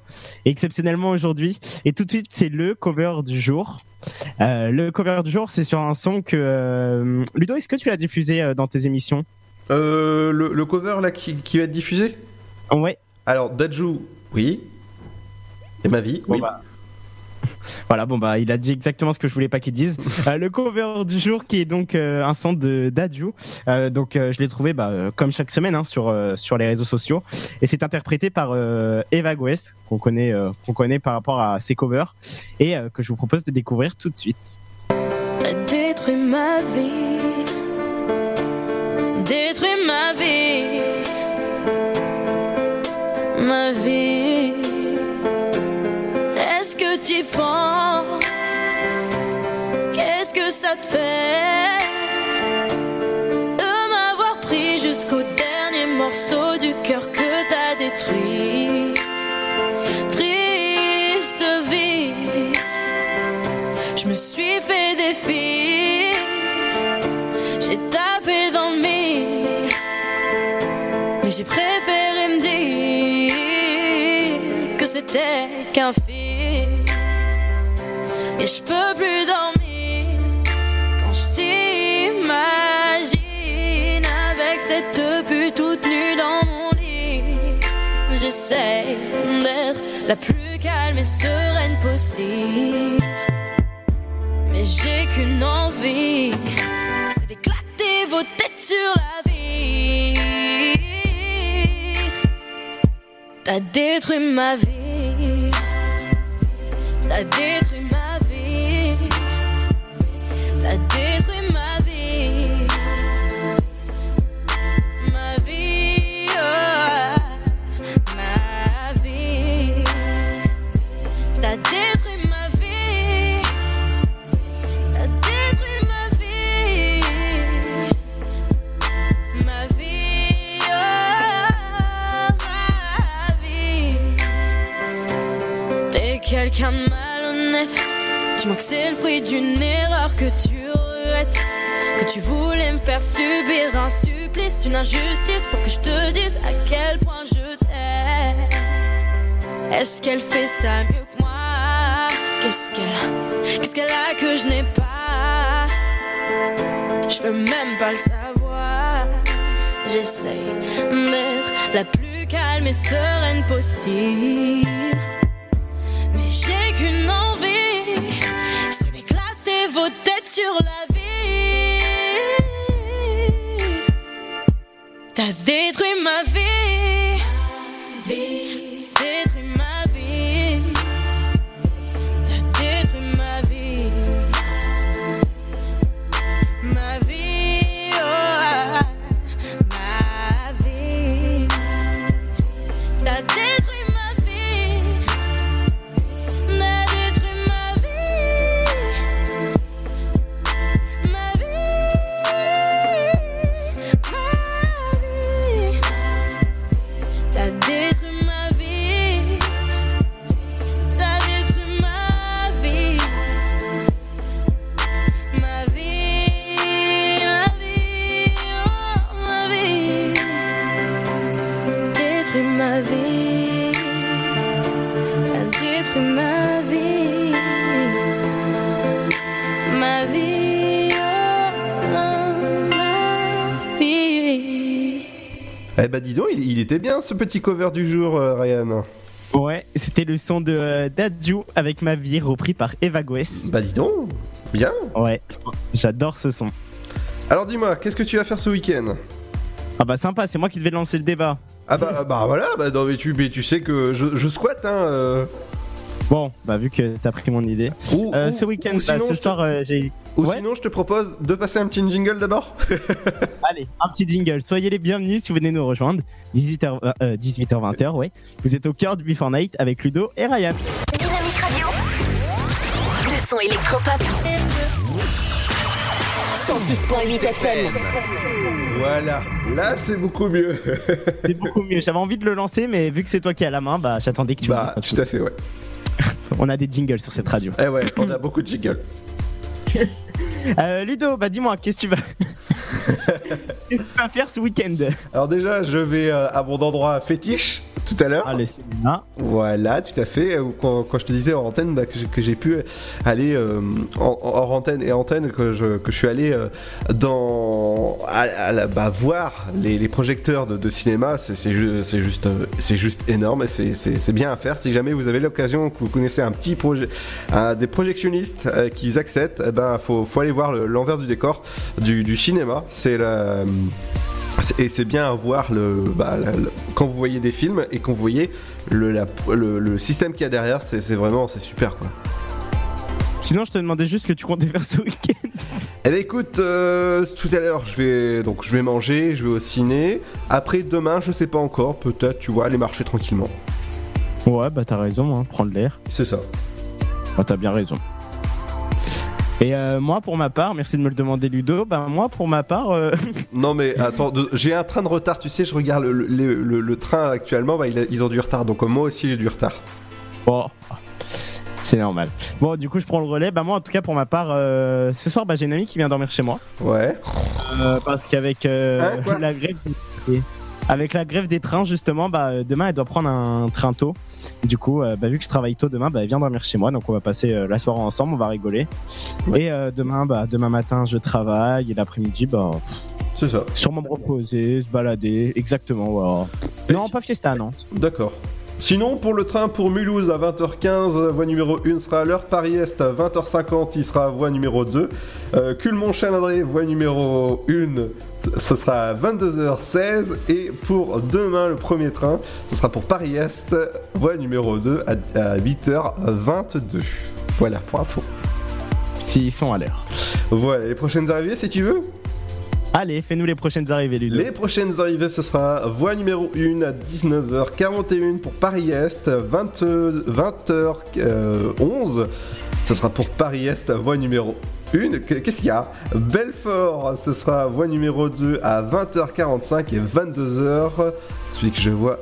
exceptionnellement aujourd'hui. Et tout de suite, c'est le cover du jour. Euh, le cover du jour, c'est sur un son que... euh, Ludo, est-ce que tu l'as diffusé euh, dans tes émissions? Euh, le, le cover là qui, qui va être diffusé? Ouais. Alors, Daju, oui. Et ma vie, oui. bah, (laughs) Voilà, bon bah il a dit exactement ce que je voulais pas qu'il dise. (laughs) Euh, le cover du jour qui est donc euh, un son de d'Adju. Euh, donc euh, je l'ai trouvé bah, euh, comme chaque semaine hein, sur euh, sur les réseaux sociaux et c'est interprété par euh, Eva Goes qu'on connaît euh, qu'on connaît par rapport à ses covers et euh, que je vous propose de découvrir tout de suite. T'as détruit ma vie. Tu Qu'est-ce que ça te fait de m'avoir pris jusqu'au dernier morceau du cœur que t'as détruit? Triste vie. Je me suis fait des filles, j'ai tapé dans le mille, mais j'ai préféré me dire que c'était. Et je peux plus dormir quand je t'imagine avec cette pute toute nue dans mon lit. J'essaie d'être la plus calme et sereine possible. Mais j'ai qu'une envie, c'est d'éclater vos têtes sur la vie. T'as détruit ma vie. T'as détruit quelqu'un de malhonnête. Que c'est le fruit d'une erreur que tu regrettes. Que tu voulais me faire subir un supplice, une injustice pour que je te dise à quel point je t'aime. Est-ce qu'elle fait ça mieux que moi? Qu'est-ce qu'elle a Qu'est-ce qu'elle a que je n'ai pas? Je veux même pas le savoir. J'essaye d'être la plus calme et sereine possible. Qu'une envie, c'est d'éclater vos têtes sur la vie. T'as détruit ma vie. Bah dis donc, il, il était bien ce petit cover du jour, euh, Ryan. Ouais, c'était le son de euh, d'Adju avec ma vie repris par Eva Goes. Bah dis donc, bien. Ouais, j'adore ce son. Alors dis-moi, qu'est-ce que tu vas faire ce week-end? Ah bah sympa, c'est moi qui devais lancer le débat. Ah bah, bah voilà, bah non, mais, tu, mais tu sais que je, je squatte, hein. euh. Bon, bah vu que t'as pris mon idée. Ou- Euh, ce week-end, bah, sinon, ce te- soir, j'ai Ou sinon, je te propose de passer un petit jingle d'abord. (laughs) Allez, un petit jingle. Soyez les bienvenus si vous venez nous rejoindre. 18h, euh, 18h20h, ouais. Vous êtes au cœur du Before Night avec Ludo et Ryan. Dynamique Radio. Le son électropop. 106.8 FM. Voilà, là c'est beaucoup mieux. (laughs) C'est beaucoup mieux. J'avais envie de le lancer, mais vu que c'est toi qui as la main, bah j'attendais que tu Bah, me tout à fait, ouais. (laughs) On a des jingles sur cette radio. Eh ouais, on a beaucoup de jingles. (laughs) Euh, Ludo, bah dis-moi, qu'est-ce que tu vas. (laughs) faire ce week-end? Alors déjà, je vais euh, à mon endroit fétiche tout à l'heure. Allez, cinéma. Voilà, tout à fait. Euh, Quand, quand je te disais hors antenne bah, que j'ai- pu aller euh, en- hors antenne et antenne, que je, que je suis allé euh, dans à, à la- bah, voir les, les projecteurs de, de cinéma, c'est c'est ju- c'est juste, euh, c'est juste énorme et c'est- bien à faire. Si jamais vous avez l'occasion, que vous connaissez un petit projet, des projectionnistes qui acceptent, eh ben faut, faut aller voir le- l'envers du décor du, du cinéma. C'est la Et c'est bien à voir le, bah, la- le- quand vous voyez des films et quand vous voyez le, la- le, le système qu'il y a derrière, c'est vraiment c'est super quoi. Sinon, je te demandais juste que tu comptais faire ce week-end. Eh ben écoute, euh, tout à l'heure je vais donc je vais manger, je vais au ciné. Après demain, je sais pas encore, peut-être tu vois aller marcher tranquillement. Ouais, bah t'as raison, hein, prendre l'air. C'est ça. Oh, t'as bien raison. Et euh, moi, pour ma part, merci de me le demander, Ludo. Bah moi, pour ma part, euh, (laughs) Non mais attends, j'ai un train de retard, tu sais, je regarde le, le- le- le train actuellement, a- ils ont du retard, donc euh, moi aussi j'ai du retard. bon, c'est normal. Bon, du coup, je prends le relais. Bah moi, en tout cas, pour ma part, euh, ce soir, bah j'ai une amie qui vient dormir chez moi. Ouais. Euh, parce qu'avec euh, Hein, (laughs) la grève, avec la grève des trains, justement, bah demain, elle doit prendre un train tôt. Du coup, euh, bah, vu que je travaille tôt demain, bah, elle vient dormir chez moi. Donc, on va passer euh, la soirée ensemble, on va rigoler. Et euh, demain, bah, demain matin, je travaille. Et l'après-midi, bah, C'est ça. sûrement me reposer, se balader. Exactement. Non, pas fiesta, non. D'accord. Sinon, pour le train pour Mulhouse à 20h15, voie numéro 1 sera à l'heure. Paris-Est à 20h50, il sera à voie numéro 2. Euh, Culmont-Chalindré, voie numéro 1, ce sera à 22h16. Et pour demain, le premier train, ce sera pour Paris-Est, voie numéro 2 à, à 8h22. Voilà, pour info. S'ils sont à l'heure. Voilà, les prochaines arrivées si tu veux? Allez, fais-nous les prochaines arrivées, Ludo. Les prochaines arrivées, ce sera voie numéro 1 à 19h41 pour Paris-Est, 20, 20h11, ce sera pour Paris-Est, voie numéro 1. Qu'est-ce qu'il y a Belfort, ce sera voie numéro 2 à 20h45 et 22h. Celui que je vois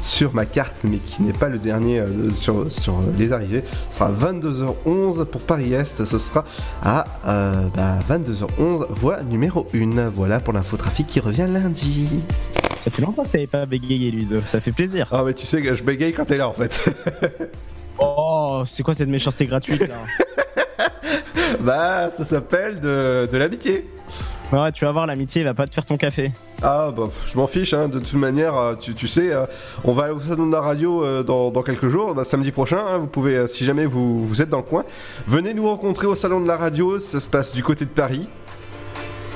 sur ma carte, mais qui n'est pas le dernier euh, sur, sur les arrivées, ce sera 22h11 pour Paris-Est. Ce sera à euh, bah, 22h11, voie numéro 1. Voilà pour l'infotrafic qui revient lundi. Ça fait longtemps que t'avais pas bégayé, Ludo. Ça fait plaisir. Ah, mais tu sais que je bégaye quand t'es là en fait. (laughs) Oh, c'est quoi cette méchanceté gratuite là? (laughs) bah, ça s'appelle de, de l'amitié. Ouais, tu vas voir, l'amitié, il va pas te faire ton café. Ah bah je m'en fiche, hein, de toute manière, euh, tu, tu sais, euh, on va aller au salon de la radio euh, dans, dans quelques jours, bah, samedi prochain, hein, vous pouvez, si jamais vous, vous êtes dans le coin, venez nous rencontrer au salon de la radio, ça se passe du côté de Paris.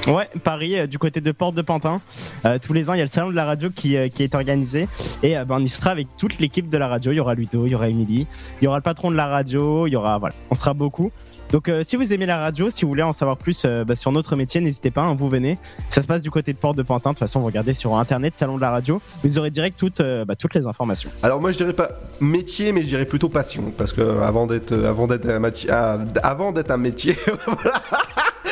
Ouais, Paris, euh, du côté de Porte de Pantin. Euh, tous les ans, il y a le salon de la radio qui, euh, qui est organisé. Et ben, on y sera avec toute l'équipe de la radio. Il y aura Ludo, il y aura Emily, il y aura le patron de la radio, il y aura. Voilà, on sera beaucoup. Donc, si vous aimez la radio, si vous voulez en savoir plus bah, sur notre métier, n'hésitez pas, hein, vous venez. Ça se passe du côté de Porte de Pantin. De toute façon, vous regardez sur internet, salon de la radio. Vous aurez direct toutes, bah, toutes les informations. Alors moi je dirais pas métier, mais je dirais plutôt passion, parce que avant d'être avant d'être un, avant d'être un métier, (laughs) voilà,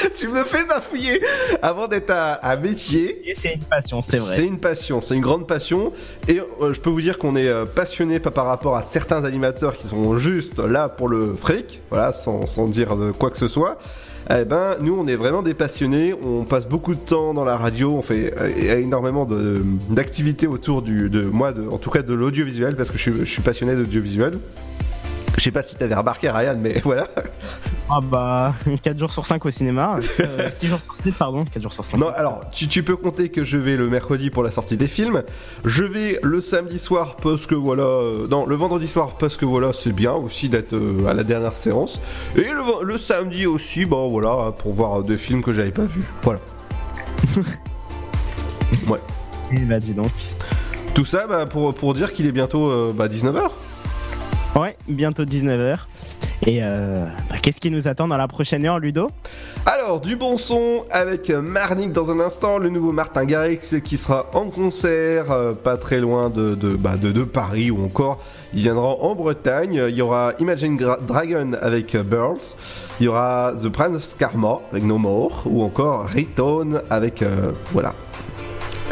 (laughs) tu me fais bafouiller. Avant d'être un, un métier, c'est une passion, c'est vrai. C'est une passion, c'est une grande passion, et euh, je peux vous dire qu'on est euh, passionné pas par rapport à certains animateurs qui sont juste là pour le fric, voilà, sans, sans dire de quoi que ce soit. Eh ben, nous, on est vraiment des passionnés. On passe beaucoup de temps dans la radio. On fait euh, énormément d'activités autour du, de moi, de, en tout cas de l'audiovisuel, parce que je suis, je suis passionné d'audiovisuel. Je sais pas si t'avais remarqué, Ryan, mais (laughs) voilà. Ah bah, 4 jours sur 5 au cinéma. Euh, (laughs) 6 jours sur 7, pardon. 4 jours sur 5. Non, alors, tu, tu peux compter que je vais le mercredi pour la sortie des films. Je vais le samedi soir parce que voilà. euh, non, le vendredi soir parce que voilà, c'est bien aussi d'être euh, à la dernière séance. Et le, samedi aussi, bon voilà, pour voir euh, des films que j'avais pas vus. Voilà. (laughs) ouais. Et bah, dis donc. Tout ça bah, pour, pour dire qu'il est bientôt euh, bah, 19h. Ouais, bientôt 19h. Et euh, bah, qu'est-ce qui nous attend dans la prochaine heure, Ludo? Alors, du bon son avec Marnik dans un instant, le nouveau Martin Garrix qui sera en concert, euh, pas très loin de, bah, de, de Paris ou encore. Il viendra en Bretagne. Il y aura Imagine Dragon avec Burls. Il y aura The Prince Karma avec No More. Ou encore Return avec. euh, voilà.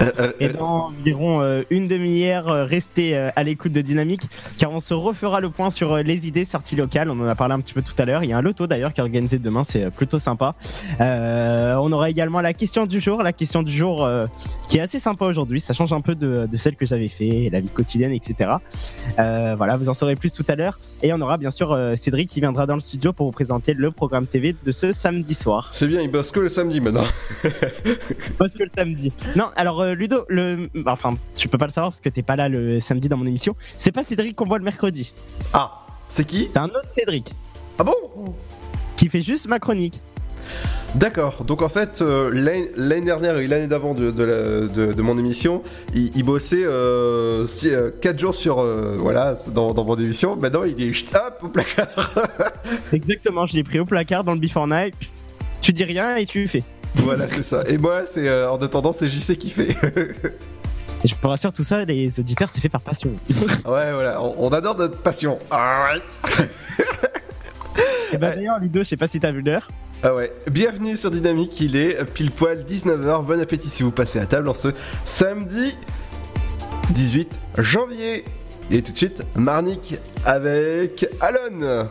Euh, euh, Et dans environ euh, une demi-heure, restez euh, à l'écoute de Dynamique, car on se refera le point sur euh, les idées sorties locales. On en a parlé un petit peu tout à l'heure. Il y a un loto d'ailleurs qui est organisé demain, c'est plutôt sympa. Euh, on aura également la question du jour, la question du jour euh, qui est assez sympa aujourd'hui. Ça change un peu de, de celle que j'avais fait, la vie quotidienne, etc. Euh, voilà, vous en saurez plus tout à l'heure. Et on aura bien sûr euh, Cédric qui viendra dans le studio pour vous présenter le programme TV de ce samedi soir. C'est bien, il bosse que le samedi maintenant. Parce que le samedi. Non, alors euh, Ludo, le, enfin, tu peux pas le savoir parce que t'es pas là le samedi dans mon émission. C'est pas Cédric qu'on voit le mercredi. Ah, c'est qui? C'est un autre Cédric. Ah bon? Qui fait juste ma chronique. D'accord, donc en fait, euh, l'année dernière et l'année d'avant de, de, la- de- de mon émission, il, il bossait 4 jours sur. euh, voilà, dans, dans mon émission. Maintenant, il est hop au placard. (laughs) Exactement, je l'ai pris au placard dans le Before Night. Tu dis rien et tu fais. Voilà, c'est ça. Et moi, c'est euh, en attendant, c'est JC qui fait. Et je vous rassure, tout ça, les auditeurs, c'est fait par passion. (laughs) ouais, voilà, on, on adore notre passion. Ah ouais. Et bah d'ailleurs, Ludo, je sais pas si t'as vu l'heure. Ah ouais, bienvenue sur Dynamique, il est pile poil 19h, bon appétit si vous passez à table en ce samedi 18 janvier. Et tout de suite, Marnik avec Alon.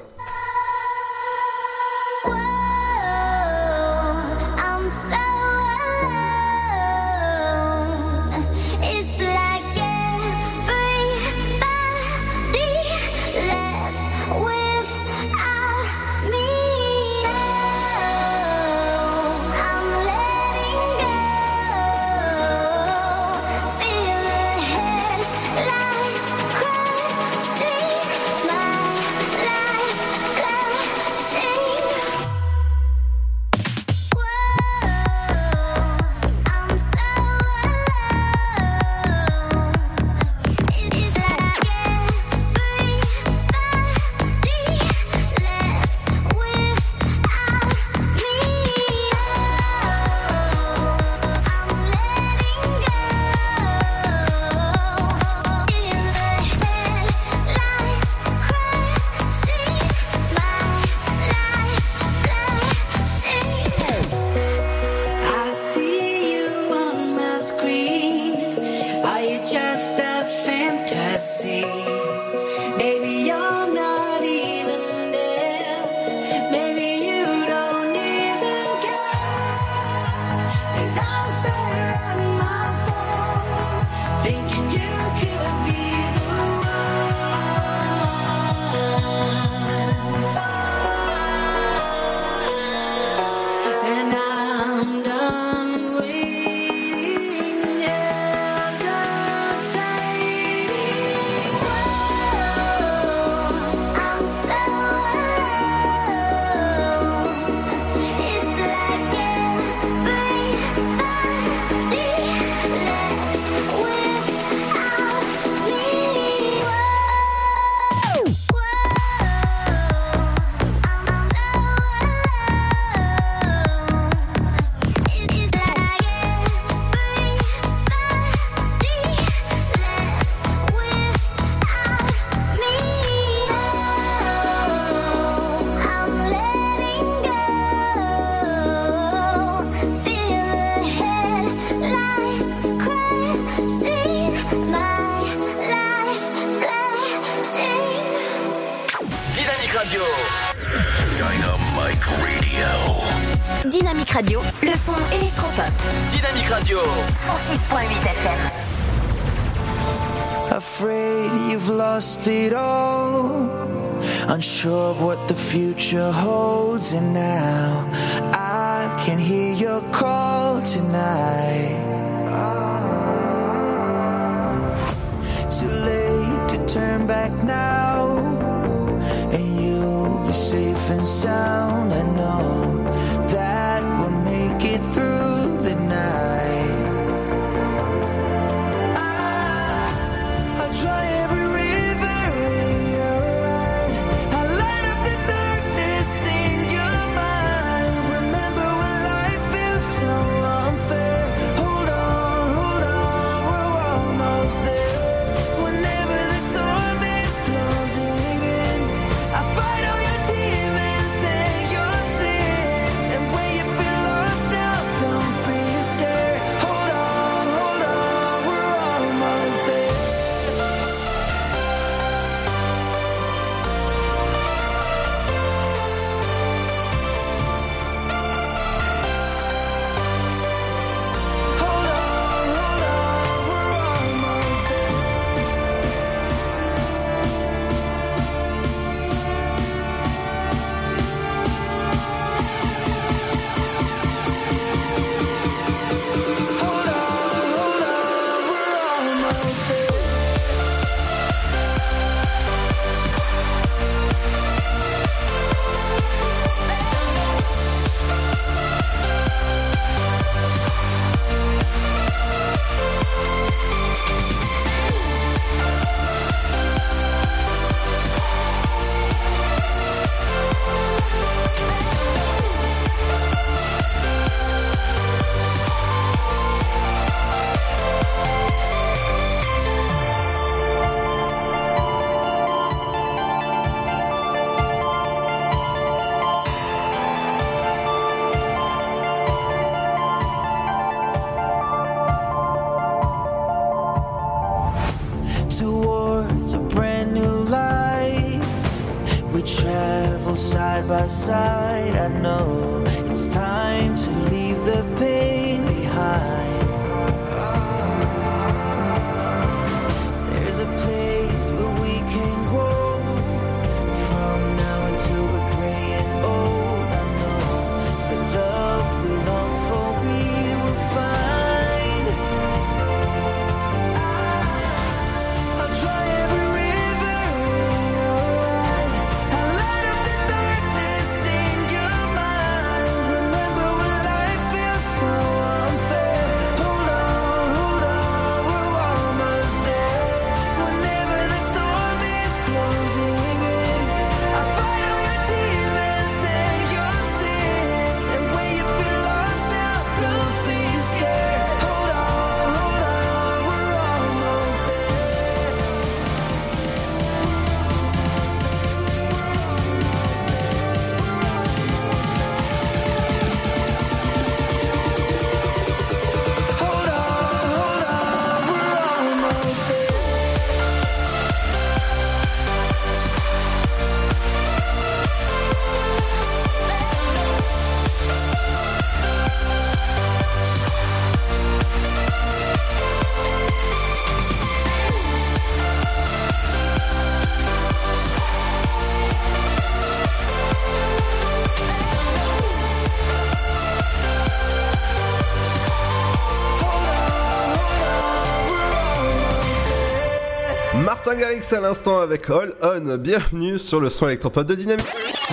À l'instant avec All On. Bienvenue sur le son électropop de Dynamique.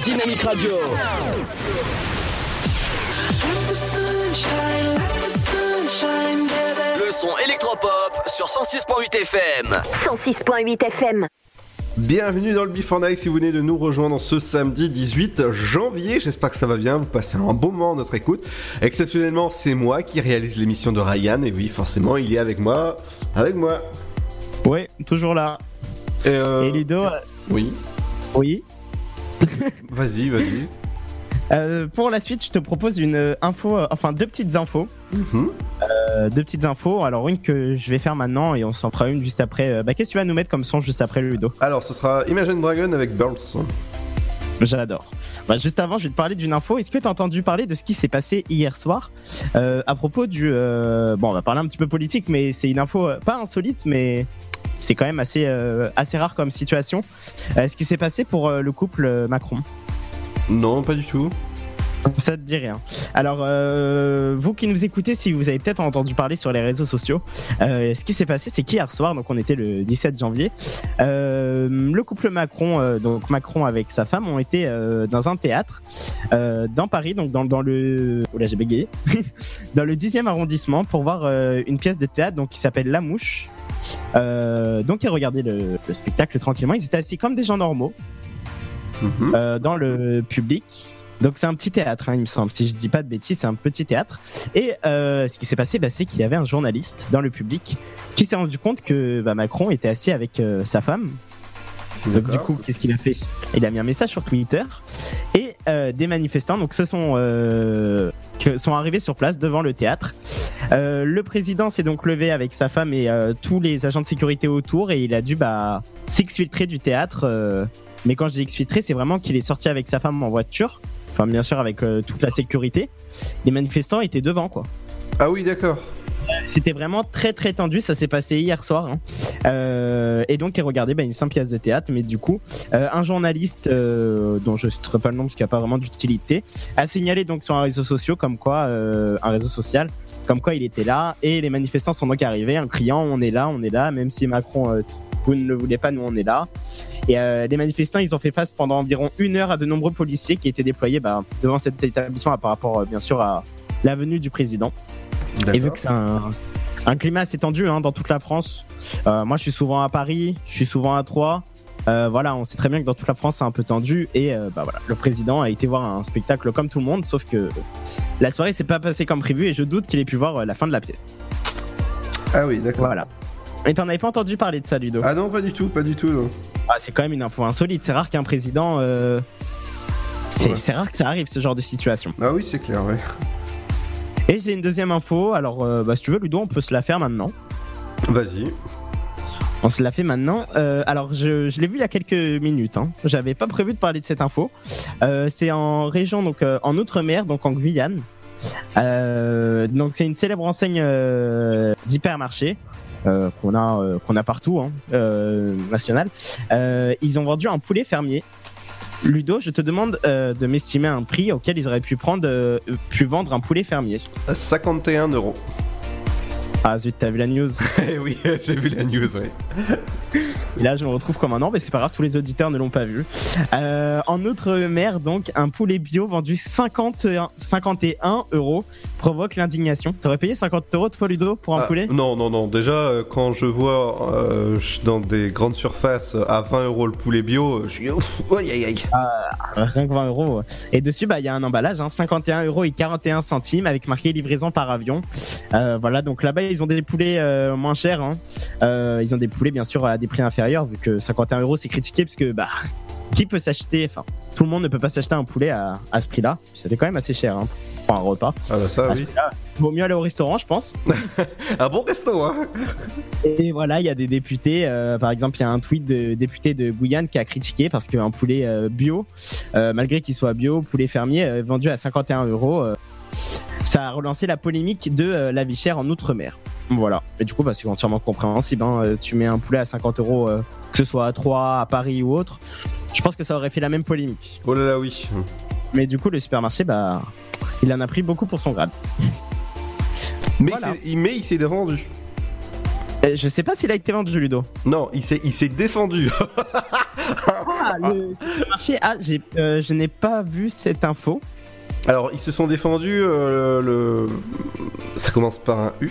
Dynamique Radio. Le son électropop sur 106.8 FM. 106.8 FM. Bienvenue dans le Before Night si vous venez de nous rejoindre ce samedi 18 janvier. J'espère que ça va bien, vous passez un bon moment à notre écoute. Exceptionnellement, c'est moi qui réalise l'émission de Ryan et oui, forcément, il est avec moi. Avec moi. Ouais, toujours là. Et, euh, Et Ludo euh, Oui. Oui. (laughs) Vas-y, vas-y. Euh, pour la suite, je te propose une info, euh, enfin deux petites infos. Mhm. Euh, deux petites infos. Alors une que je vais faire maintenant et on s'en fera une juste après. Bah, qu'est-ce que tu vas nous mettre comme son juste après Ludo? Alors, ce sera Imagine Dragon avec Burls. J'adore. Bah, juste avant, je vais te parler d'une info. Est-ce que tu as entendu parler de ce qui s'est passé hier soir? Euh, à propos du... euh, Bon, on va parler un petit peu politique, mais c'est une info pas insolite, mais c'est quand même assez, euh, assez rare comme situation. Euh, ce qui s'est passé pour euh, le couple Macron? Non, pas du tout. Ça te dit rien. Alors, euh, vous qui nous écoutez, si vous avez peut-être entendu parler sur les réseaux sociaux, euh, ce qui s'est passé, c'est qu'hier soir, donc on était le 17 janvier, euh, le couple Macron, donc Macron avec sa femme, ont été dans un théâtre dans Paris, donc dans, dans le, oh là j'ai bégayé, (laughs) dans le 10e arrondissement pour voir une pièce de théâtre donc qui s'appelle La Mouche. Euh, donc ils regardaient le, le spectacle tranquillement. Ils étaient assis comme des gens normaux euh, dans le public. Donc c'est un petit théâtre, hein, il me semble. Si je dis pas de bêtises, c'est un petit théâtre. Et euh, ce qui s'est passé, bah, c'est qu'il y avait un journaliste dans le public qui s'est rendu compte que bah, Macron était assis avec sa femme. Donc du coup, qu'est-ce qu'il a fait? Il a mis un message sur Twitter et euh, des manifestants donc se sont euh, que sont arrivés sur place devant le théâtre. Euh, le président s'est donc levé avec sa femme et tous les agents de sécurité autour et il a dû bah, s'exfiltrer du théâtre. mais quand je dis exfiltrer, c'est vraiment qu'il est sorti avec sa femme en voiture. Enfin, bien sûr, avec toute la sécurité. Les manifestants étaient devant, quoi. Ah oui, d'accord. C'était vraiment très très tendu, ça s'est passé hier soir. hein. Euh, et donc, ils regardaient bah, une simple pièce de théâtre, mais du coup, euh, un journaliste, euh, dont je ne citerai pas le nom parce qu'il n'y a pas vraiment d'utilité, a signalé donc sur un réseau social comme quoi, un réseau social, comme quoi il était là, et les manifestants sont donc arrivés en criant on est là, on est là, même si Macron, vous ne le voulez pas, nous on est là. Et les manifestants, ils ont fait face pendant environ une heure à de nombreux policiers qui étaient déployés bah, devant cet établissement par rapport, bien sûr, à la venue du président. Et vu que c'est un, un climat assez tendu hein, dans toute la France, euh, moi je suis souvent à Paris, je suis souvent à Troyes. Euh, voilà, on sait très bien que dans toute la France c'est un peu tendu et euh, bah voilà, le président a été voir un spectacle comme tout le monde, sauf que la soirée s'est pas passée comme prévu et je doute qu'il ait pu voir la fin de la pièce. Ah oui, d'accord. Voilà. Et t'en avais pas entendu parler de ça, Ludo? Ah non, pas du tout, pas du tout. non. Ah, c'est quand même une info insolite. C'est rare qu'un président. C'est Ouais. c'est rare que ça arrive ce genre de situation. Ah oui, c'est clair, ouais. Et j'ai une deuxième info. Alors, euh, bah, si tu veux, Ludo, on peut se la faire maintenant. Vas-y. On se l'a fait maintenant. Euh, alors, je, je l'ai vu il y a quelques minutes. Hein. J'avais pas prévu de parler de cette info. Euh, c'est en région, donc euh, en Outre-mer, donc en Guyane. Donc, c'est une célèbre enseigne d'hypermarché. qu'on a qu'on a partout hein, national ils ont vendu un poulet fermier Ludo, je te demande euh, de m'estimer un prix auquel ils auraient pu prendre, euh, pu vendre un poulet fermier. 51 euros. Ah zut, t'as vu la news (laughs) Eh oui, (laughs) j'ai vu la news, oui. Et (laughs) là, je me retrouve comme un an, mais c'est pas grave, tous les auditeurs ne l'ont pas vu. Euh, en Outre-mer, donc, un poulet bio vendu 51, 51 euros provoque l'indignation. T'aurais payé 50 euros toi, Ludo, pour un Ah, poulet? Non, non, non. Déjà, euh, quand je vois euh, dans des grandes surfaces à 20 euros le poulet bio, je suis ouf, aïe aïe aïe. Ah, rien que 20 euros. Et dessus, bah, il y a un emballage, hein, 51 euros et 41 centimes, avec marqué livraison par avion. Voilà, donc là-bas, ils ont des poulets euh, moins chers. Hein. Euh, ils ont des poulets, bien sûr, à des prix inférieurs, vu que 51 euros, c'est critiqué, parce que, bah, qui peut s'acheter, enfin, tout le monde ne peut pas s'acheter un poulet à, à ce prix-là. Ça fait quand même assez cher hein, pour un repas. Ah bah ça, À oui. Vaut mieux aller au restaurant, je pense. (laughs) Un bon resto, hein. Et voilà, il y a des députés. euh, par exemple, il y a un tweet de député de Guyane qui a critiqué parce qu'un poulet bio, malgré qu'il soit bio, poulet fermier, vendu à 51 euros, ça a relancé la polémique de euh, la vie chère en outre-mer. Voilà. Et du coup, bah, c'est entièrement compréhensible. hein. Euh, Tu mets un poulet à 50 euros, euh, que ce soit à Troyes, à Paris ou autre. Je pense que ça aurait fait la même polémique. Oh là là, oui. Mais du coup, le supermarché, bah, il en a pris beaucoup pour son grade. (laughs) Mais Voilà. il s'est- mais il s'est défendu. Je sais pas s'il a été vendu, Ludo. Non, il s'est il s'est défendu. (laughs) Ah, le supermarché, ah, j'ai, euh, je n'ai pas vu cette info. Alors, ils se sont défendus. euh, le... Ça commence par un U.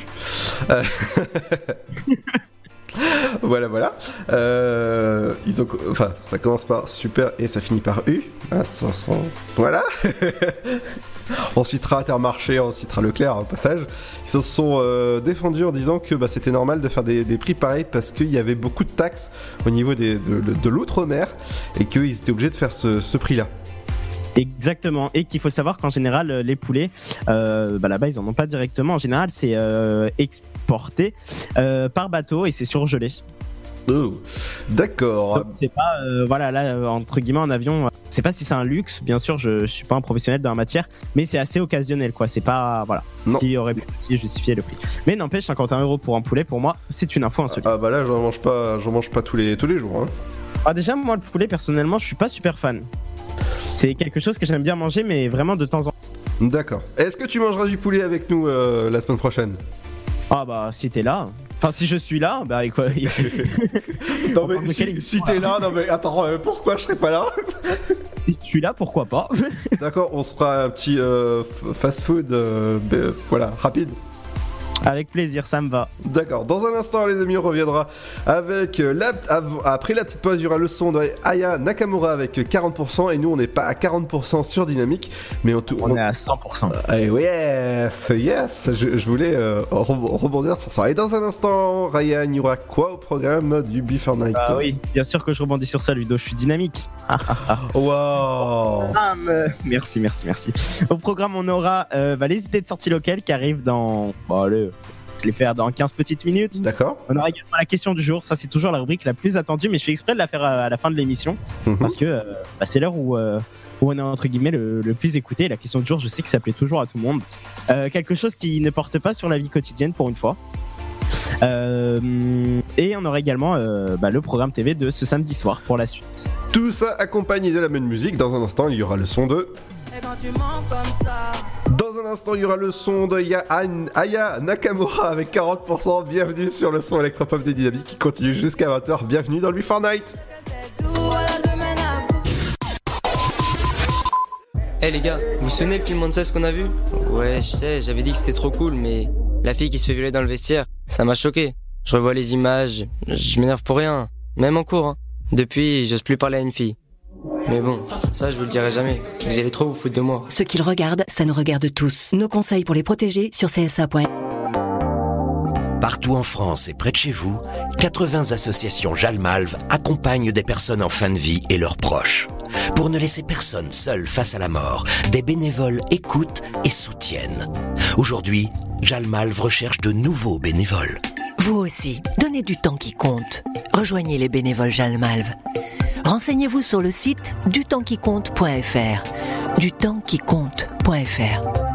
Euh, (laughs) voilà, voilà. Euh, ils ont... Enfin, ça commence par super et ça finit par U. Voilà. (laughs) on citera Intermarché, on citera Leclerc au passage. Ils se sont défendus en disant que bah, c'était normal de faire des, des prix pareils parce qu'il y avait beaucoup de taxes au niveau de, de- de l'outre-mer et qu'ils étaient obligés de faire ce, ce prix-là. Exactement. Et qu'il faut savoir qu'en général, euh, les poulets, euh, bah, là-bas, ils en ont pas directement. En général, c'est euh, exporté euh, par bateau et c'est surgelé. Oh, d'accord. C'est pas, euh, voilà, là, entre guillemets, en avion, c'est pas si c'est un luxe. Bien sûr, je, je suis pas un professionnel dans la matière, mais c'est assez occasionnel, quoi. C'est pas, voilà, ce qui aurait pu justifier le prix. Mais n'empêche, 51 euros pour un poulet, pour moi, c'est une info insolite. Ah bah là, j'en mange pas, j'en mange pas tous les tous les jours. Hein. Ah, déjà, moi, le poulet, personnellement, je suis pas super fan. C'est quelque chose que j'aime bien manger, mais vraiment de temps en temps. D'accord. Est-ce que tu mangeras du poulet avec nous euh, la semaine prochaine? Ah bah, si t'es là. Enfin, si je suis là, bah, quoi. (laughs) Non mais si, si t'es là, non mais attends, euh, pourquoi je serais pas là? Si tu suis là, pourquoi pas? D'accord, on se fera un petit euh, fast-food, voilà, rapide. Avec plaisir, ça me va. D'accord, dans un instant, les amis, on reviendra avec euh, la, av- après la petite pause, il y aura le son de Aya Nakamura avec 40%, et nous, on n'est pas à 40% sur Dynamique, mais on, on, est à 100%. Et yes, yes, je, je voulais euh, re- rebondir sur ça. Et dans un instant, Ryan, il y aura quoi au programme du Before Night Ah oui, bien sûr que je rebondis sur ça, Ludo. Je suis dynamique. (laughs) Wow. Bam Merci, merci, merci. Au programme, on aura euh, bah, les idées de sortie locale qui arrivent dans. Bon, allez, vais les faire dans 15 petites minutes. D'accord. On aura également la question du jour. Ça, c'est toujours la rubrique la plus attendue, mais je fais exprès de la faire à, à la fin de l'émission Mhm. parce que euh, bah, c'est l'heure où. euh, où on est entre guillemets le, le plus écouté. La question du jour, je sais que ça plaît toujours à tout le monde. Euh, quelque chose qui ne porte pas sur la vie quotidienne pour une fois. Et on aura également bah, le programme TV de ce samedi soir pour la suite. Tout ça accompagné de la même musique. Dans un instant, il y aura le son de. Et quand tu mens comme ça. Dans un instant, il y aura le son de Aya Nakamura avec 40%. Bienvenue sur le son électropop des dynamiques qui continue jusqu'à 20h. Bienvenue dans le Before Night. Eh les gars, vous vous souvenez le film Monsters qu'on a vu? Ouais, je sais, j'avais dit que c'était trop cool, mais la fille qui se fait violer dans le vestiaire, ça m'a choqué. Je revois les images, je m'énerve pour rien, même en cours. Hein. Depuis, j'ose plus parler à une fille. Mais bon, ça je vous le dirai jamais. Vous allez trop vous foutre de moi. Ce qu'ils regardent, ça nous regarde tous. Nos conseils pour les protéger sur csa.fr. Partout en France et près de chez vous, 80 associations Jalmalve accompagnent des personnes en fin de vie et leurs proches. Pour ne laisser personne seul face à la mort, des bénévoles écoutent et soutiennent. Aujourd'hui, Jalmalve recherche de nouveaux bénévoles. Vous aussi, donnez du temps qui compte. Rejoignez les bénévoles Jalmalve. Renseignez-vous sur le site dutempsquicompte.fr. Du temps qui compte.fr.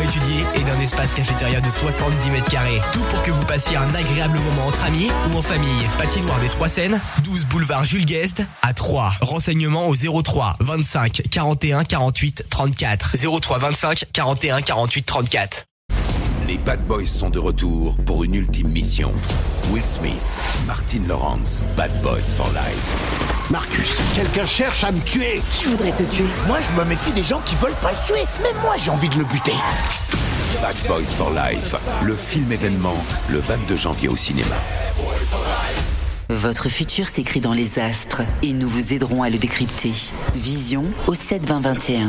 étudiée et d'un espace cafétéria de 70 mètres carrés. Tout pour que vous passiez un agréable moment entre amis ou en famille. Patinoire des Trois Seines, 12 boulevard Jules Guest à 3. Renseignements au 03 25 41 48 34. 03 25 41 48 34. Les Bad Boys sont de retour pour une ultime mission. Will Smith, Martin Lawrence, Bad Boys for Life. Marcus, quelqu'un cherche à me tuer. Qui voudrait te tuer? Moi, je me méfie des gens qui veulent pas le tuer. Mais moi, j'ai envie de le buter. Bad Boys for Life, le film événement, le 22 janvier au cinéma. Votre futur s'écrit dans les astres et nous vous aiderons à le décrypter. Vision au 7 20 21.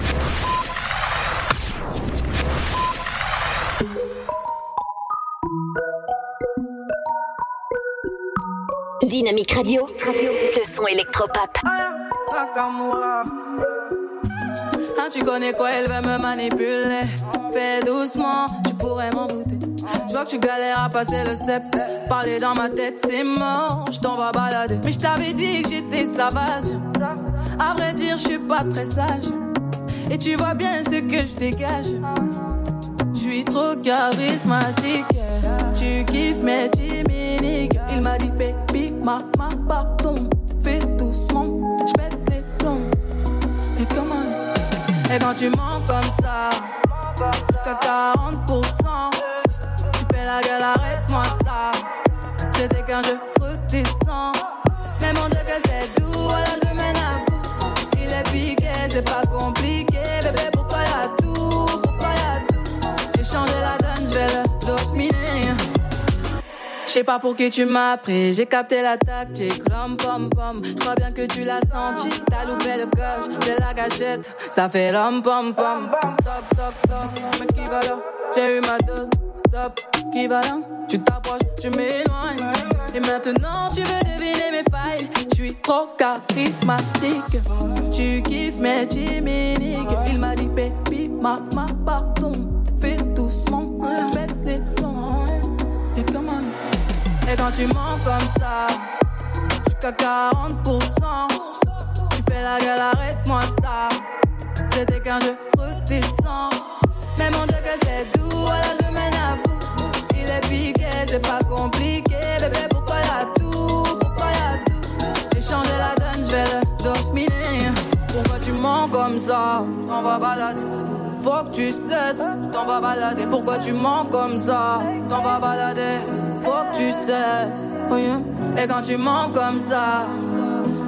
Dynamique Radio, le son électropop. Ah, tu connais quoi, elle veut me manipuler. Fais doucement, tu pourrais m'en douter. Je vois que tu galères à passer le step. Parler dans ma tête, c'est mort. Je t'en vais balader. Mais je t'avais dit que j'étais sauvage. À vrai dire, je suis pas très sage. Et tu vois bien ce que je dégage. Je suis trop charismatique. Tu kiffes mes chimiques. Il m'a dit, baby, ma, ma, pardon. Fais doucement, je pète les plombs. Et comment Et quand tu mens comme ça, t'as 40%. Tu fais la gueule, arrête-moi ça. C'était qu'un jeu redescend. Mais mon Dieu que c'est doux, alors je mène à bout. Il est piqué, c'est pas compliqué. Je sais pas pour qui tu m'as pris, j'ai capté la tactique. Rom pom pom, je crois bien que tu l'as senti. T'as loupé le coche de la gâchette, ça fait rom pom pom. Toc toc toc, mais qui va là? J'ai eu ma dose, stop, qui va là? Tu t'approches, je m'éloigne. Et maintenant tu veux deviner mes failles. Je suis trop charismatique. Tu kiffes mes chimiques. Il m'a dit baby, maman, pardon. Fais doucement, pète les. Et comment et quand tu mens comme ça, jusqu'à 40%, tu fais la gueule, arrête-moi ça. C'était qu'un jeu redescend. Mais mon Dieu que c'est doux, alors je mène à bout. Il est piqué, c'est pas compliqué. Bébé, pourquoi y'a tout? Pourquoi y'a tout? J'ai changé la donne, je vais le dominer. Pourquoi tu mens comme ça? On va balader. Faut que tu cesses, t'en vas balader. Pourquoi tu mens comme ça? T'en vas balader. Faut que tu cesses. oh. Et quand tu mens comme ça,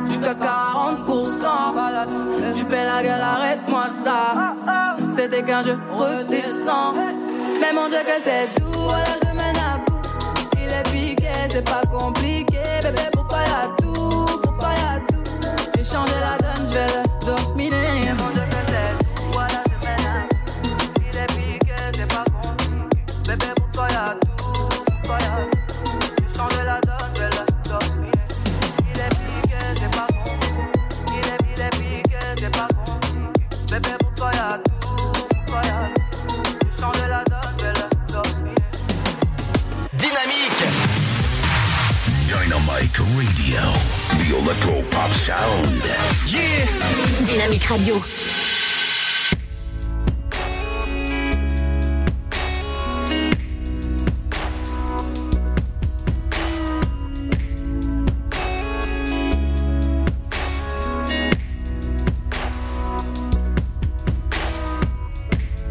jusqu'à 40%, balade. Tu fais la gueule, arrête-moi ça. C'était qu'un jeu redescend. Mais mon Dieu que c'est doux, alors je mène à. Il est piqué, c'est pas compliqué. Bébé, pourquoi y'a tout? Pourquoi y'a tout? J'ai changé la donne, je vais Radio, the electro Pop Sound. Yeah. Dynamique Radio.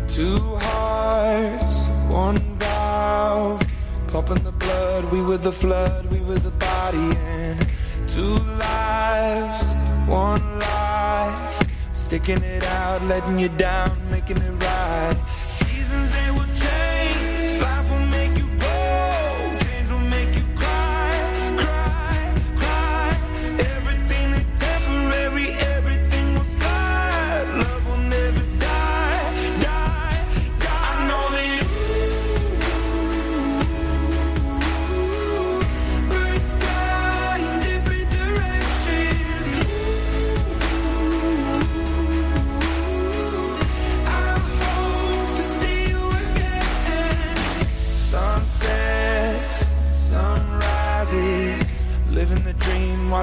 Two hearts, one valve. Pumping the blood, we were the flood, we two lives, one life. Sticking it out, letting you down, making it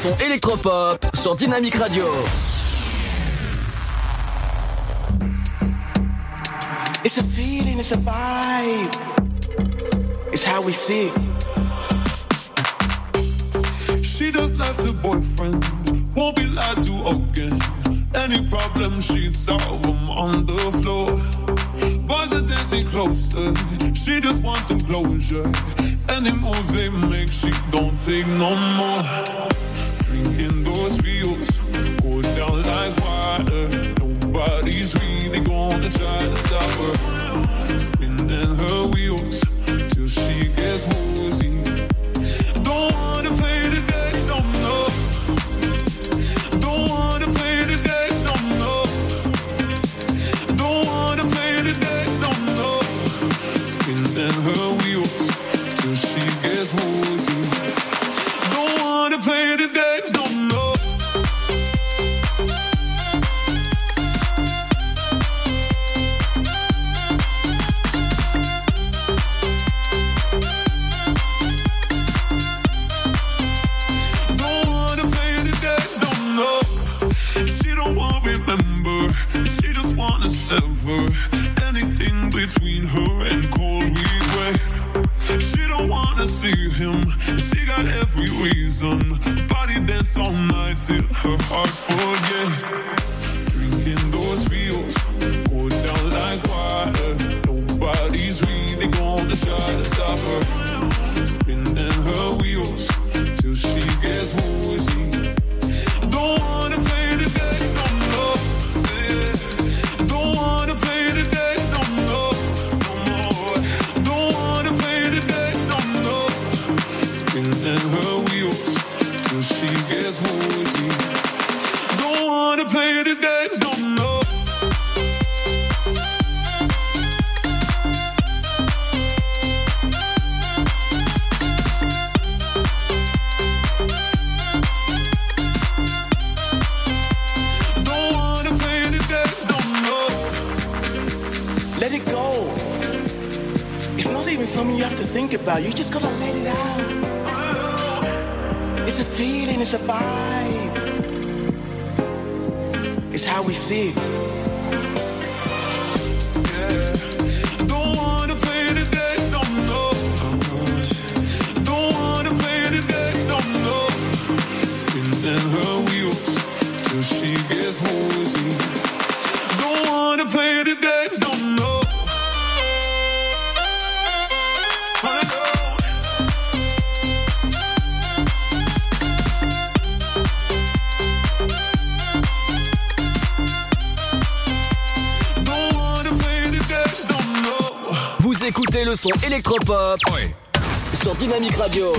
Son électropop sur Dynamique Radio. It's a feeling, it's a vibe. It's how we see it. She just left her boyfriend, won't be lied to again. Any problem she'd solve them on the floor. Boys are dancing closer, she just wants some closure. Any move they make, she don't take no more. Drinking those fields, go down like water. Nobody's really gonna try to stop her. Spinning her wheels till she gets woozy. Don't wanna play électropop sur Dynamique Radio.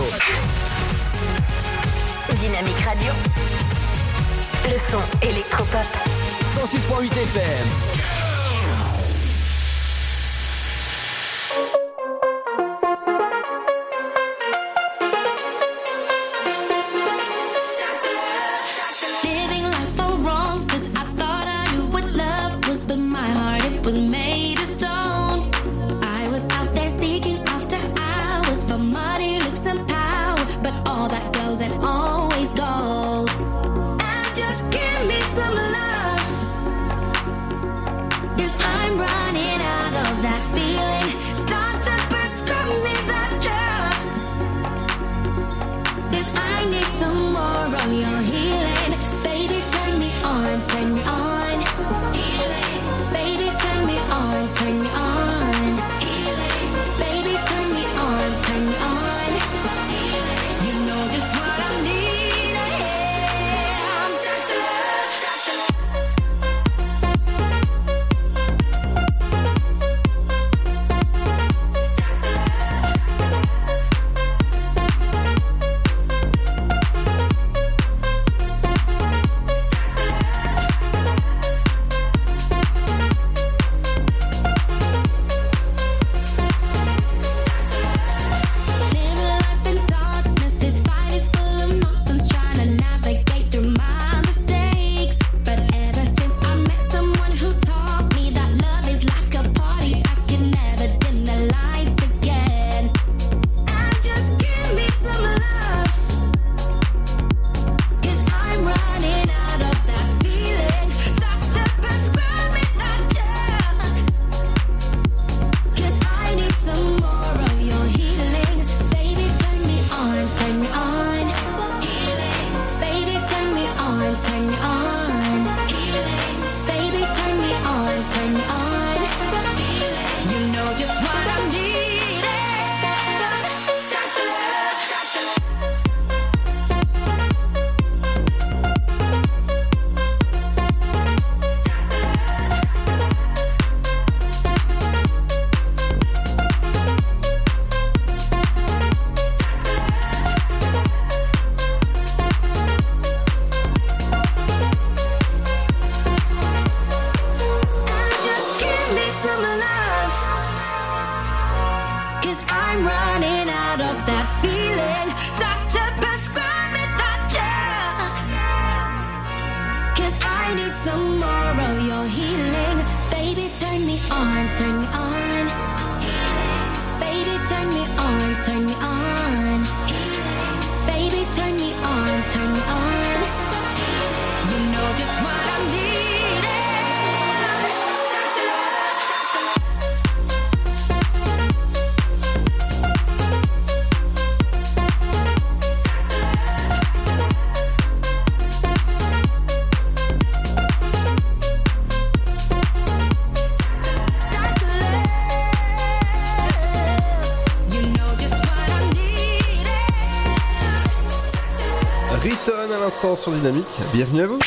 Sur Dynamique. Bienvenue à vous.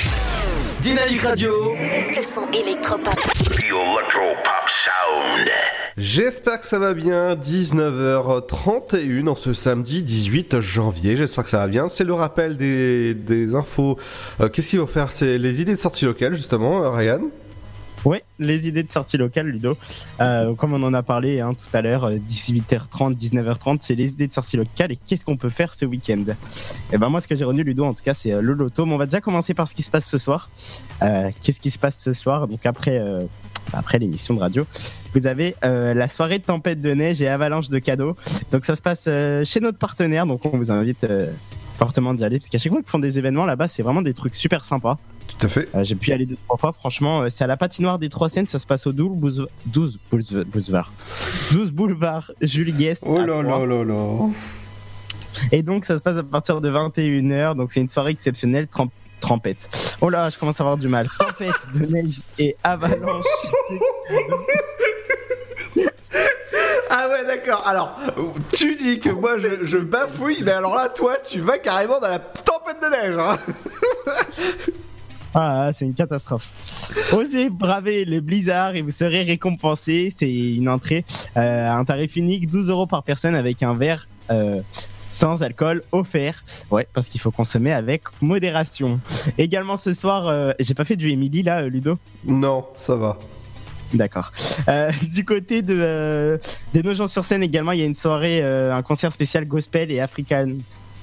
Dynamique Radio. Le son électropop. Electropop Sound. J'espère que ça va bien. 19h31 en ce samedi 18 janvier. J'espère que ça va bien. C'est le rappel des, des infos. Euh, Qu'est-ce qu'il faut faire? C'est les idées de sortie locale, justement, euh, Ryan. Les idées de sortie locale, Ludo. Euh, comme on en a parlé hein, tout à l'heure, euh, 18h30, 19h30, c'est les idées de sortie locale et qu'est-ce qu'on peut faire ce week-end Et ben moi, ce que j'ai retenu, Ludo, en tout cas, c'est euh, le loto. Mais on va déjà commencer par ce qui se passe ce soir. Euh, qu'est-ce qui se passe ce soir? Donc après, euh, après l'émission de radio, vous avez euh, la soirée de tempête de neige et avalanche de cadeaux. Donc ça se passe euh, chez notre partenaire. Donc on vous invite euh, fortement d'y aller parce qu'à chaque fois qu'ils font des événements là-bas, c'est vraiment des trucs super sympas. Tout à fait. Euh, J'ai pu y aller deux trois fois. Franchement, euh, c'est à la patinoire des Trois Seines. Ça se passe au 12 boulevard, 12 boulevard, boulevard, 12 boulevard Jules Guest. Oh là là là là. Et donc ça se passe à partir de 21h. Donc c'est une soirée exceptionnelle. Trem- Trempette. Oh là, je commence à avoir du mal. Tempête de (laughs) neige et avalanche. Ah ouais, d'accord. Alors, tu dis que moi je, je bafouille, mais alors là, toi, tu vas carrément dans la tempête de neige. Hein Ah, c'est une catastrophe. Osez braver le blizzard et vous serez récompensé. C'est une entrée euh, à un tarif unique, 12 euros par personne avec un verre euh, sans alcool offert. Ouais, parce qu'il faut consommer avec modération. Également ce soir, euh, j'ai pas fait du Emily là, euh, Ludo? Non, ça va. D'accord. Euh, du côté de, euh, de Nogent-sur-Seine également, il y a une soirée, un concert spécial gospel et African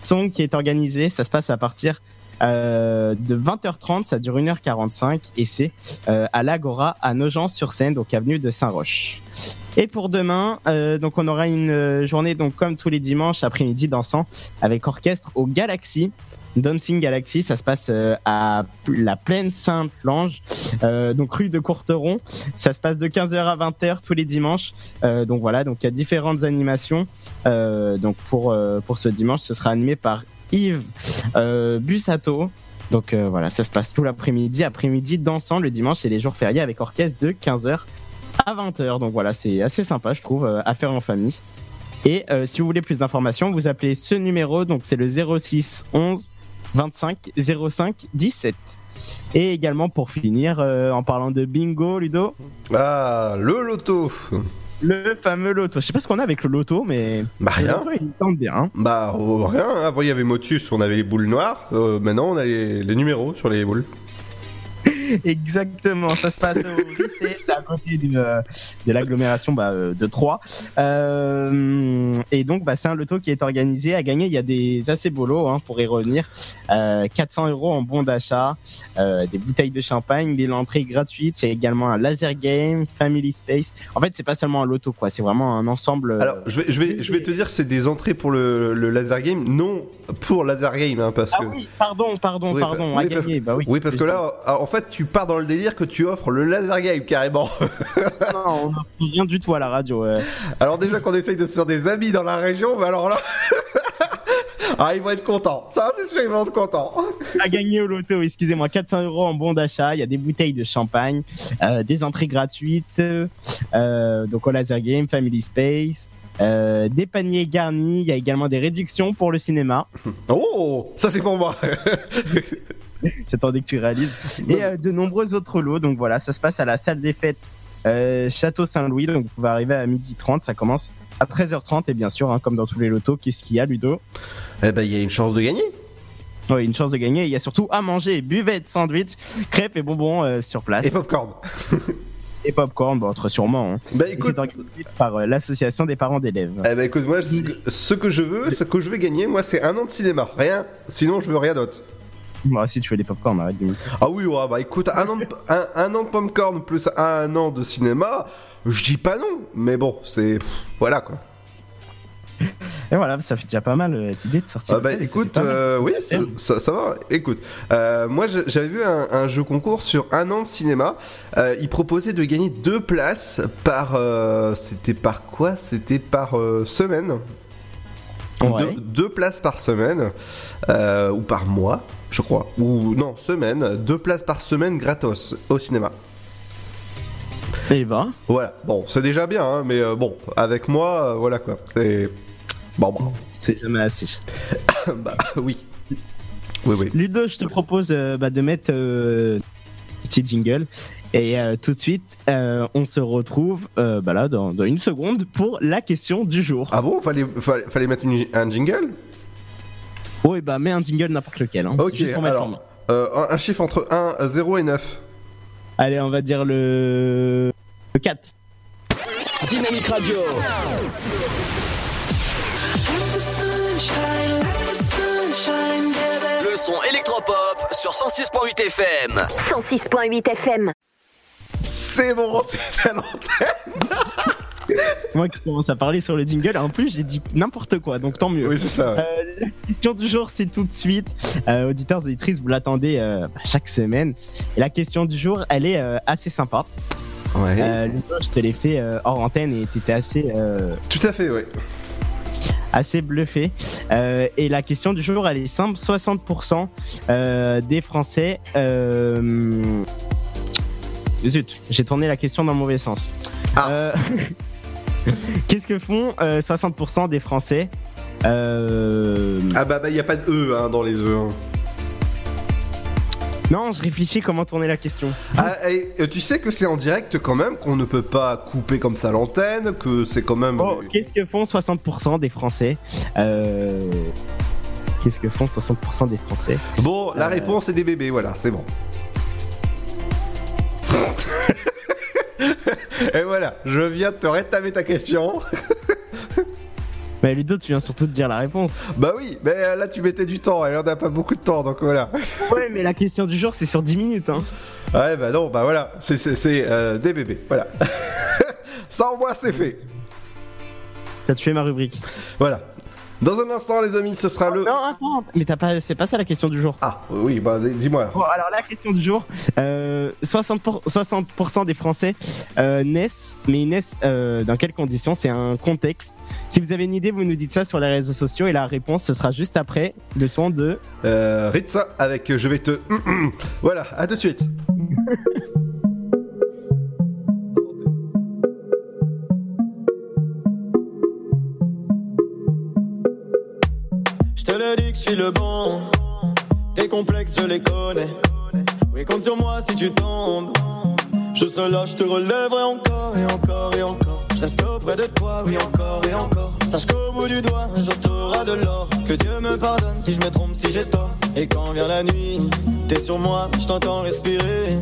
Song qui est organisé. Ça se passe à partir euh, de 20h30, ça dure 1h45 et c'est euh, à l'Agora à Nogent-sur-Seine, donc avenue de Saint-Roch. Et pour demain, euh, donc on aura une journée donc comme tous les dimanches après-midi dansant avec orchestre au Galaxy. Dancing Galaxy, ça se passe à la plaine Sainte-Lange, euh, donc rue de Courteron. Ça se passe de 15h à 20h tous les dimanches. Donc voilà, donc il y a différentes animations. Donc pour pour ce dimanche, ce sera animé par Yves euh, Bussato. Donc euh, voilà, ça se passe tout l'après-midi, après-midi dansant le dimanche et les jours fériés avec orchestre de 15h à 20h. Donc voilà, c'est assez sympa, je trouve, euh, à faire en famille. Et si vous voulez plus d'informations, vous appelez ce numéro, donc c'est le 06 11 25 05 17. Et également pour finir, en parlant de bingo, Ludo. Ah, le loto. Le fameux loto. Je sais pas ce qu'on a avec le loto, mais. Bah le rien. loto, il tente bien. hein. Bah oh, rien. Avant il y avait Motus, on avait les boules noires. Euh, maintenant on a les, les numéros sur les boules. (laughs) Exactement, ça se passe au lycée, c'est à côté de, euh, de l'agglomération bah, euh, de Troyes. Euh, et donc, bah, c'est un loto qui est organisé à gagner. Il y a des assez beaux lots hein, pour y revenir. Euh, 400 euros en bon d'achat, euh, des bouteilles de champagne, des l'entrée gratuite. Il y a également un laser game, family space. En fait, c'est pas seulement un loto, quoi. C'est vraiment un ensemble. Alors je vais, je vais, je vais te dire c'est des entrées pour le, le laser game, non pour laser game hein, parce Ah que. oui, pardon, pardon, Oui, pardon, à oui, parce gagner. Bah oui. oui, parce que là, en fait, tu pars dans le délire que tu offres le laser game carrément. Non, on n'a rien du tout à la radio. Alors déjà qu'on essaye de se faire des amis dans la région, mais alors là, (laughs) ah ils vont être contents. Ça c'est sûr ils vont être contents. à gagner au loto, excusez-moi, 400 euros en bon d'achat. Il y a des bouteilles de champagne, euh, des entrées gratuites, euh, donc au laser game, family space, euh, des paniers garnis. Il y a également des réductions pour le cinéma. Oh, ça c'est pour moi. (laughs) (laughs) J'attendais que tu réalises. Et euh, de nombreux autres lots. Donc voilà, ça se passe à la salle des fêtes euh, Château Saint-Louis. Donc vous pouvez arriver à 12h30. Ça commence à 13h30. Et bien sûr, hein, comme dans tous les lotos, qu'est-ce qu'il y a, Ludo? Eh ben il y a une chance de gagner. Oui, une chance de gagner. Il y a surtout à manger, buvette, sandwich, crêpes et bonbons euh, sur place. Et popcorn. (laughs) Et popcorn, bon, très sûrement. Hein. Bah écoute, C'est organisé par euh, l'association des parents d'élèves. eh ben écoute moi ce que, ce que je veux, ce que je veux gagner, moi c'est un an de cinéma, rien. Sinon je veux rien d'autre. Moi, si tu veux des popcorn, arrête de Ah oui, ouais, bah écoute, un an de, un, un an de popcorn plus un an de cinéma, je dis pas non, mais bon, c'est voilà quoi. Et voilà, ça fait déjà pas mal euh, cette idée de sortir. Ah bah écoute, euh, oui, ça, ça- ça va. Écoute, euh, moi j'avais vu un, un jeu concours sur un an de cinéma. Euh, il proposait de gagner deux places par. C'était par quoi? C'était par semaine. Ouais. Deux, deux places par semaine ou par mois, je crois. Ou non, semaine. Deux places par semaine gratos au cinéma. Et ben. Voilà. Bon, c'est déjà bien, hein, mais euh, bon, avec moi, euh, voilà quoi. C'est bon, bon. C'est jamais assez. (coughs) bah oui. Oui, oui. Ludo, je te propose euh, bah, de mettre petit jingle. Et tout de suite, on se retrouve bah là, dans, dans une seconde pour la question du jour. Ah bon? Fallait, fallait, fallait mettre une- un jingle? Oui, bah mets un jingle n'importe lequel. Hein. Ok, juste pour mettre en main. alors, euh, un, un chiffre entre 1, 0 et 9. Allez, on va dire le, le 4. Dynamique Radio. Le son électropop sur 106.8 FM. 106.8 FM. C'est bon, (laughs) c'est à l'antenne. (laughs) Moi qui commence à parler sur le jingle, en plus j'ai dit n'importe quoi, donc tant mieux. Oui, c'est ça. ouais. Euh, la question du jour, c'est tout de suite. Euh, auditeurs et auditrices, vous l'attendez euh, chaque semaine. Et la question du jour, elle est euh, assez sympa. Ouais. Ludo, je te l'ai fait hors antenne et t'étais assez, Tout à fait, oui. assez bluffé. Et la question du jour, elle est simple 60% euh, des Français. Zut, j'ai tourné la question dans le mauvais sens. Euh, (laughs) (laughs) Qu'est-ce que font euh, 60% des Français euh... Ah bah, il n'y a pas de E hein, dans les E. hein. Non, je réfléchis comment tourner la question. Ah, et, euh, tu sais que c'est en direct quand même, qu'on ne peut pas couper comme ça l'antenne, que c'est quand même. Oh, qu'est-ce que font 60% des Français euh... Qu'est-ce que font 60% des Français? Bon, la Euh. réponse est des bébés, voilà, c'est bon. (laughs) (laughs) Et voilà, je viens de te rétamer ta question. (laughs) Bah Ludo, tu viens surtout de dire la réponse. Bah oui, mais euh, là tu mettais du temps, et on n'a pas beaucoup de temps, donc voilà. (laughs) Ouais, mais la question du jour, c'est sur 10 minutes. Hein. Ouais, bah non, bah voilà, c'est euh, des bébés, voilà. Sans moi, c'est fait. T'as tué ma rubrique. Voilà. Dans un instant, les amis, ce sera le. Non, attends, mais t'as pas, c'est pas ça la question du jour. Ah, oui, bah dis-moi. Bon, alors la question du jour, euh, 60%, pour- 60% des Français euh, naissent, mais ils naissent euh, dans quelles conditions? C'est un contexte. Si vous avez une idée, vous nous dites ça sur les réseaux sociaux et la réponse, ce sera juste après le son de... Euh, Ritza avec euh, Je vais te. (clears throat) voilà, à tout de suite. (laughs) te le dis que je suis le bon. Tes complexes, je les connais. Oui, compte sur moi si tu tombes. Je serai là, je te relèverai encore et encore et encore. Je reste auprès de toi, oui, encore et encore. Sache qu'au bout du doigt, un de l'or. Que Dieu me pardonne si je me trompe, si j'ai tort. Et quand vient la nuit, t'es sur moi, je t'entends respirer.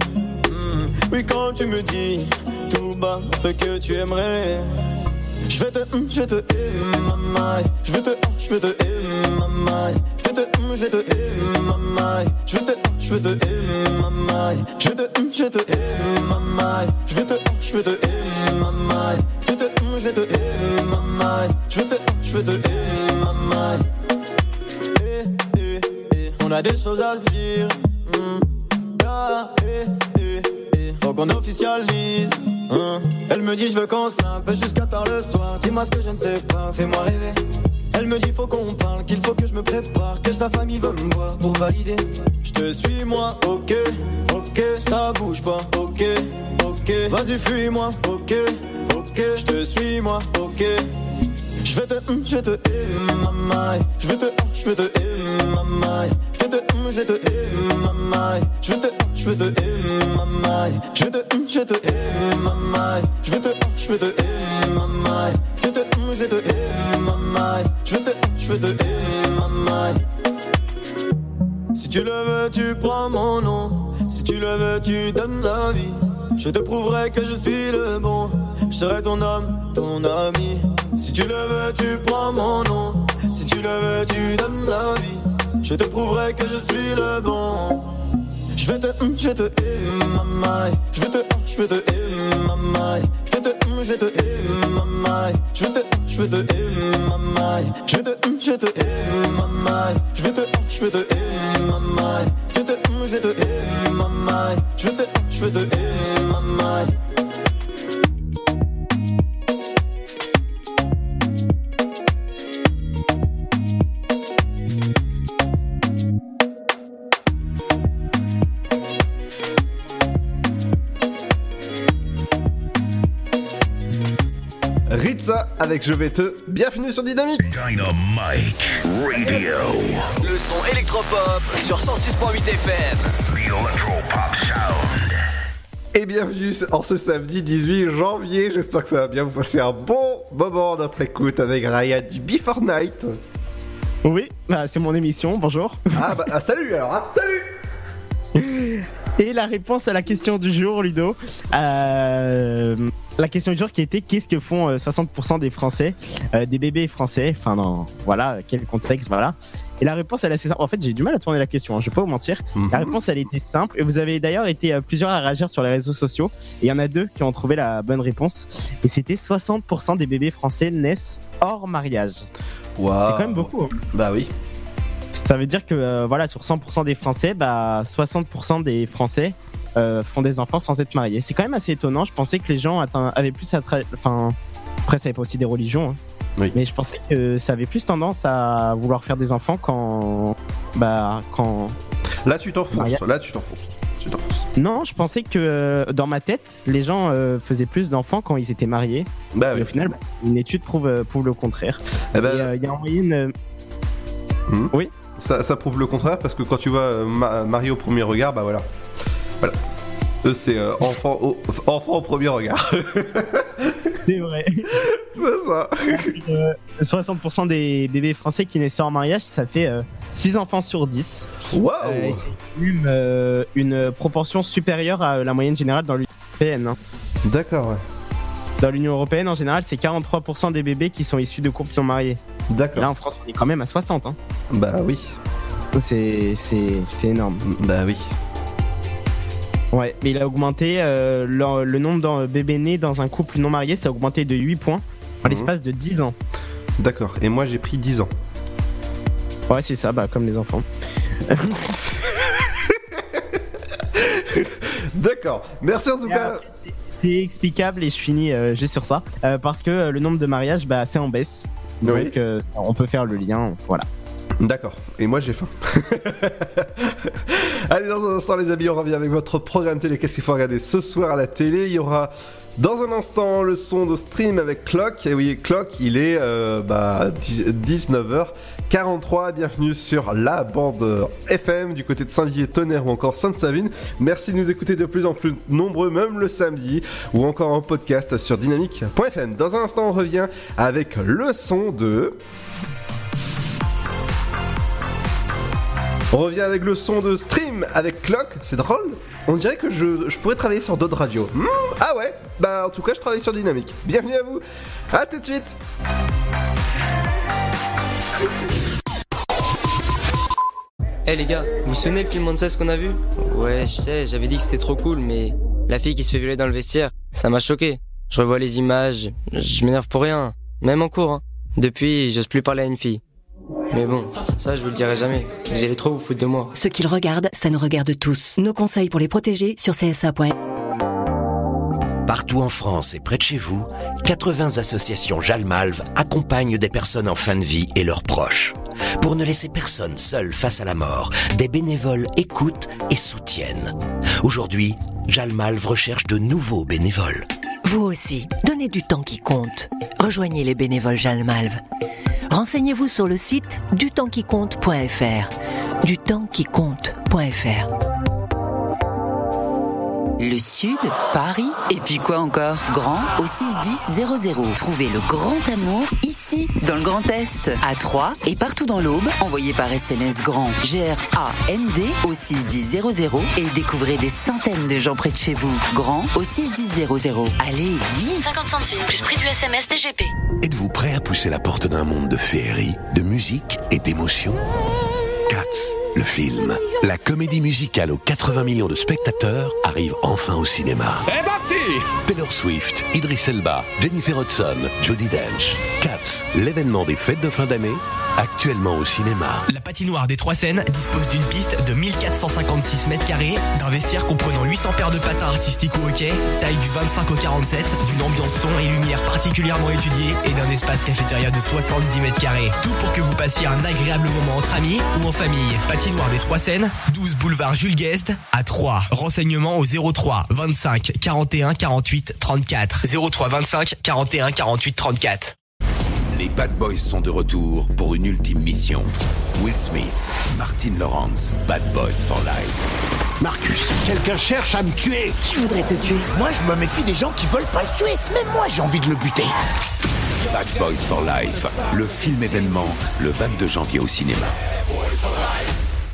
Hmm, Oui, quand tu me dis tout bas ce que tu aimerais. Je vais te, je vais te, mamaï. Je vais te, je vais te, mamaï. Je vais te, je vais te. Je vais te, je vais te, mamaï. Je vais te, je vais te. Je vais te, je vais te, mamaï. Je vais te, je vais te. Je vais te, je vais te, mamaï. Eh, eh, eh. On a des choses à se dire. Faut qu'on officialise. hein. Elle me dit je veux qu'on snap jusqu'à tard le soir. Dis-moi ce que je ne sais pas, fais-moi rêver. Elle me dit faut qu'on parle, qu'il faut que je me prépare, que sa famille veut me voir pour valider. Je te suis moi, ok, ok, ça bouge pas, ok, ok. Vas-y fuis-moi, ok, ok, je te suis moi, ok. Je vais te, hum, je vais te, hum, mamaï. Je vais te, hum, je vais te, hum, mamaï. Je vais te, hum, je vais te, hum, mamaï. Je vais te, hum, je vais te, hum, mamaï. Je vais te, hum, je vais te, hum, mamaï. Je vais te, hum, je vais te, hum, mamaï. Je vais te, hum, je vais te, hum, mamaï. Je vais te, hum, je vais te, hum, mamaï. Si tu le veux, tu prends mon nom. Si tu le veux, tu donnes la vie. Je te prouverai que je suis le bon. Je serai ton homme, ton ami. Si tu le veux, tu prends mon nom. Si tu le veux, tu donnes la vie. Je te prouverai que je suis le bon. Je vais te, je vais te, hum, mamaï. Je vais te, je vais te, hum, mamaï. Je vais te, je vais te, hum. Je vais te, je vais te, mamaï. Je vais te, je vais te, mamaï. Je vais te, je vais te. Je vais te, je vais te. Je vais te, je vais te, avec Je vais te. Bienvenue sur Dynamique. Dynamite Radio. Le son électropop sur 106.8 FM. The Electropop Sound. Et bienvenue en ce samedi 18 janvier. J'espère que ça va bien. Vous passez un bon moment dans notre écoute avec Ryan du Before Night. Oui, bah, c'est mon émission, bonjour. Ah bah ah, salut alors, hein. salut Et la réponse à la question du jour, Ludo. Euh, la question du jour qui était qu'est-ce que font euh, 60% des Français, euh, des bébés français, enfin non, voilà, quel contexte, voilà. Et la réponse, elle est assez simple. En fait, j'ai du mal à tourner la question, hein, je vais pas vous mentir. Mhm. La réponse, elle était simple. Et vous avez d'ailleurs été euh, plusieurs à réagir sur les réseaux sociaux. Et il y en a deux qui ont trouvé la bonne réponse. Et c'était 60% des bébés français naissent hors mariage. Waouh. C'est quand même beaucoup. hein. Bah oui. Ça veut dire que euh, voilà, sur 100% des Français, bah 60% des Français euh, font des enfants sans être mariés. C'est quand même assez étonnant. Je pensais que les gens atteint- avaient plus à enfin après ça pas aussi des religions. hein. Oui. Mais je pensais que ça avait plus tendance à vouloir faire des enfants quand bah quand Là tu t'enfonces, là tu t'enfonces. Non, je pensais que euh, dans ma tête, les gens euh, faisaient plus d'enfants quand ils étaient mariés. Bah oui. au final, bah, une étude prouve, prouve le contraire. Eh ben, euh, il y a en moyenne. Hmm. Oui. Ça, ça prouve le contraire parce que quand tu vois euh, Ma- au premier regard, bah voilà. Voilà. Eux, c'est euh, enfant, au, (laughs) enfant au premier regard. (laughs) C'est vrai. c'est ça. Euh, 60% des bébés français qui naissent en mariage, ça fait 6 enfants sur 10. Waouh Euh, c'est une, euh, une proportion supérieure à la moyenne générale dans européenne. hein. D'accord, ouais. Dans l'Union européenne, en général, c'est 43% des bébés qui sont issus de couples non mariés. D'accord. Là, en France, on est quand même à 60. Hein. Bah oui. C'est, c'est, c'est énorme. Bah oui. Ouais, mais il a augmenté euh, le, le nombre de bébés nés dans un couple non marié, ça a augmenté de 8 points en Mhm. l'espace de 10 ans. D'accord. Et moi, j'ai pris 10 ans. Ouais, c'est ça, bah, comme les enfants. (laughs) D'accord. Merci en tout cas. après, c'est- explicable et je finis euh, juste sur ça. Euh, parce que euh, le nombre de mariages, bah, c'est en baisse. Donc, euh, on peut faire le lien. Voilà. D'accord. Et moi, j'ai faim. (laughs) Allez, dans un instant, les amis, on revient avec votre programme télé. Qu'est-ce qu'il faut regarder ce soir à la télé? Il y aura dans un instant le son de stream avec Clock. Et oui, Clock, il est euh, bah, 19h43. Bienvenue sur la bande FM du côté de Saint-Dizier, Tonnerre ou encore Sainte-Savine. Merci de nous écouter de plus en plus nombreux, même le samedi, ou encore en podcast sur dynamique.fm. Dans un instant, on revient avec le son de. On revient avec le son de stream avec Clock, c'est drôle. On dirait que je, je pourrais travailler sur d'autres radios. Hmm, ah ouais Bah en tout cas je travaille sur Dynamique. Bienvenue à vous. À tout de suite. Eh les gars, vous vous souvenez le film Monsters qu'on a vu? Ouais, je sais, j'avais dit que c'était trop cool, mais la fille qui se fait violer dans le vestiaire, ça m'a choqué. Je revois les images, je m'énerve pour rien, même en cours. Hein. Depuis, j'ose plus parler à une fille. Mais bon, ça je vous le dirai jamais. Vous allez trop vous foutre de moi. Ce qu'ils regardent, ça nous regarde tous. Nos conseils pour les protéger sur csa.fr. Partout en France et près de chez vous, 80 associations Jalmalve accompagnent des personnes en fin de vie et leurs proches. Pour ne laisser personne seul face à la mort, des bénévoles écoutent et soutiennent. Aujourd'hui, Jalmalve recherche de nouveaux bénévoles. Vous aussi, donnez du temps qui compte. Rejoignez les bénévoles Jalmalve. Renseignez-vous sur le site dutempsquicompte.fr. Dutempsquicompte.fr. Le Sud, Paris, et puis quoi encore? Grand au 61000. Trouvez le grand amour ici, dans le Grand Est, à Troyes et partout dans l'Aube. Envoyez par SMS grand G-R-A-N-D au 61000 et découvrez des centaines de gens près de chez vous. Grand au 61000. Allez, vite 50 centimes plus prix du SMS DGP. Êtes-vous prêt à pousser la porte d'un monde de féerie, de musique et d'émotion Cats, le film. La comédie musicale aux 80 millions de spectateurs arrive enfin au cinéma. C'est parti Taylor Swift, Idris Elba, Jennifer Hudson, Jodie Dench. Cats, l'événement des fêtes de fin d'année, actuellement au cinéma. La patinoire des Trois Seines dispose d'une piste de 1456 mètres carrés, d'un vestiaire comprenant 800 paires de patins artistiques au hockey, taille du 25 au 47, d'une ambiance son et lumière particulièrement étudiée et d'un espace cafétéria de 70 mètres carrés. Tout pour que vous passiez un agréable moment entre amis ou en famille. Patinoire patinoire des Trois Seines, 12 boulevard Jules Guest à 3. Renseignements au 03 25 41 48 34. 03 25 41 48 34. Les Bad Boys sont de retour pour une ultime mission. Will Smith, Martin Lawrence, Bad Boys for Life. Marcus, quelqu'un cherche à me tuer. Qui voudrait te tuer? Moi, je me méfie des gens qui veulent pas le tuer. Même moi, j'ai envie de le buter. Bad Boys for Life, le film événement, le 22 janvier au cinéma.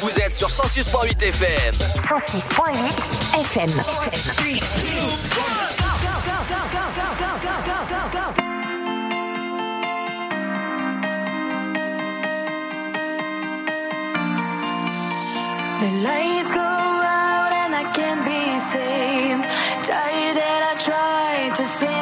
Vous êtes sur 106.8 FM. 106.8 FM. The lights go out and I can't be saved. Tired that I tried to swim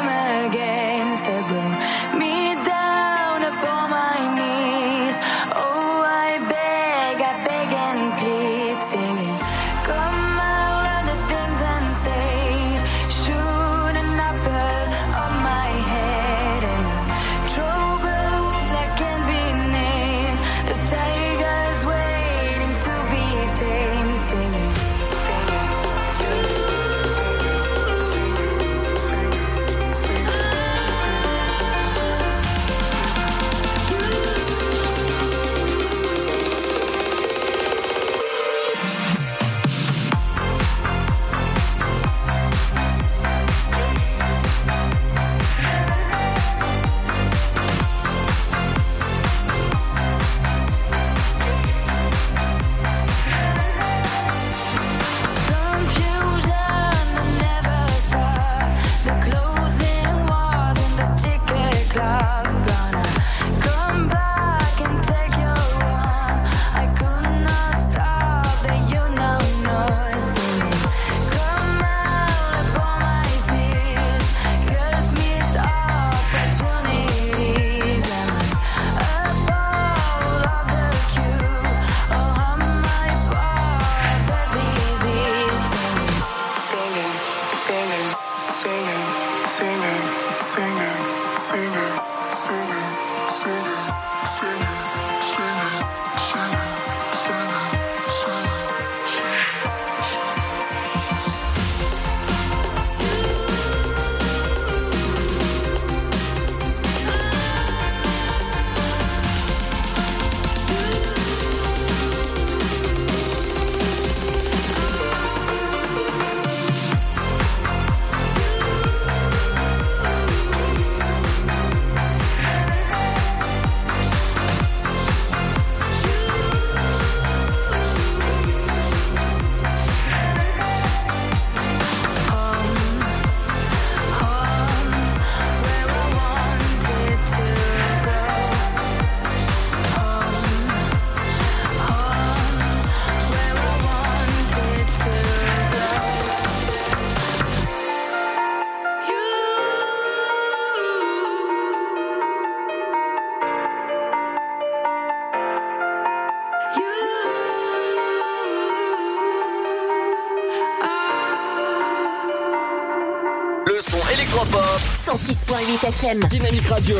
106.8 FM. Dynamique Radio.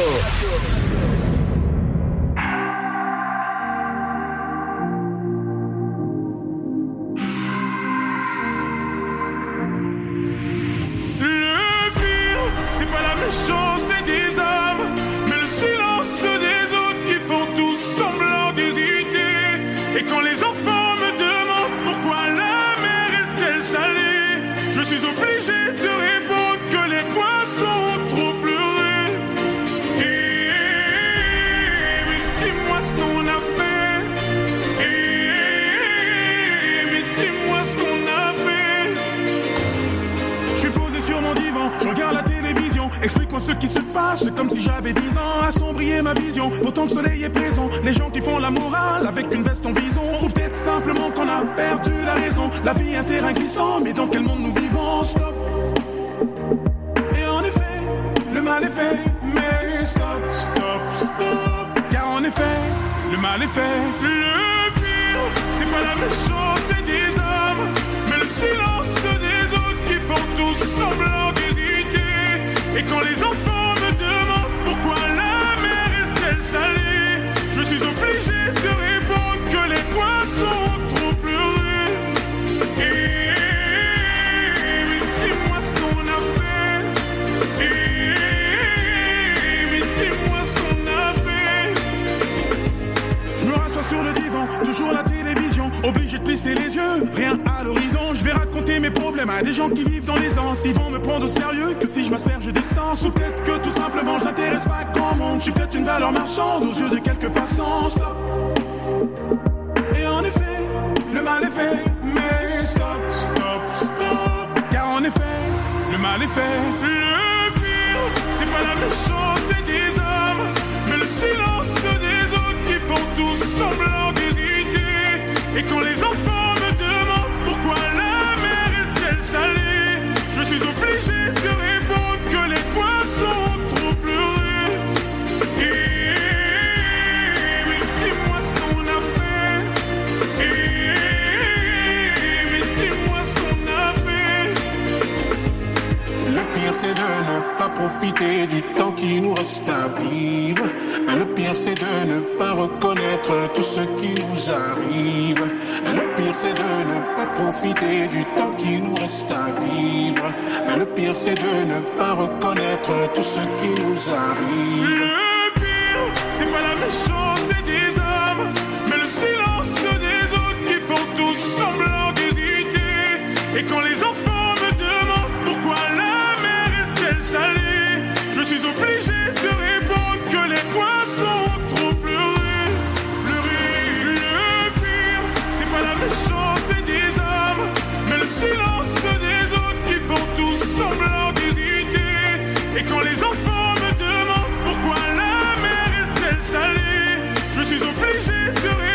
La méchanceté des hommes, mais le silence des autres qui font tous semblant d'hésiter. Et quand les enfants me demandent pourquoi la mer est-elle salée, je suis obligé de répondre que les poissons trop pleuré. Et dis-moi ce qu'on a fait. Et mais dis-moi ce qu'on a fait. Je me rassois sur le divan, toujours la télévision, obligé de plisser les yeux, rien à l'horizon. Je vais raconter mes problèmes à des gens qui vivent dans les anses. Ils vont me prendre au sérieux que si je m'asperge d'essence, ou peut-être que tout simplement je n'intéresse pas grand monde. Je suis peut-être une valeur marchande aux yeux de quelques passants. Stop. Et en effet, le mal est fait, mais stop, stop, stop. Car en effet, le mal est fait. Le pire, c'est pas la méchanceté Et quand les enfants me demandent pourquoi la mer est-elle salée, je suis obligé de répondre que les poissons ont trop pleuré. Mais dis-moi ce qu'on a fait. Mais dis-moi ce qu'on a fait. Le pire c'est de ne pas profiter du temps qui nous reste à vivre. Le pire c'est de ne pas reconnaître tout ce qui nous arrive. Le pire c'est de ne pas profiter du temps qui nous reste à vivre. Le pire c'est de ne pas reconnaître tout ce qui nous arrive. Le pire, c'est pas la méchanceté des hommes, mais le silence des autres qui font tous semblant d'hésiter. Et quand les enfants me demandent pourquoi la mer est-elle salée, je suis obligé de répondre que les poissons trop pleuré. Pleurer. Le pire, c'est pas la méchanceté des hommes, mais le silence des autres qui font tous semblant d'hésiter. Et quand les enfants me demandent pourquoi la mer est-elle salée, je suis obligé de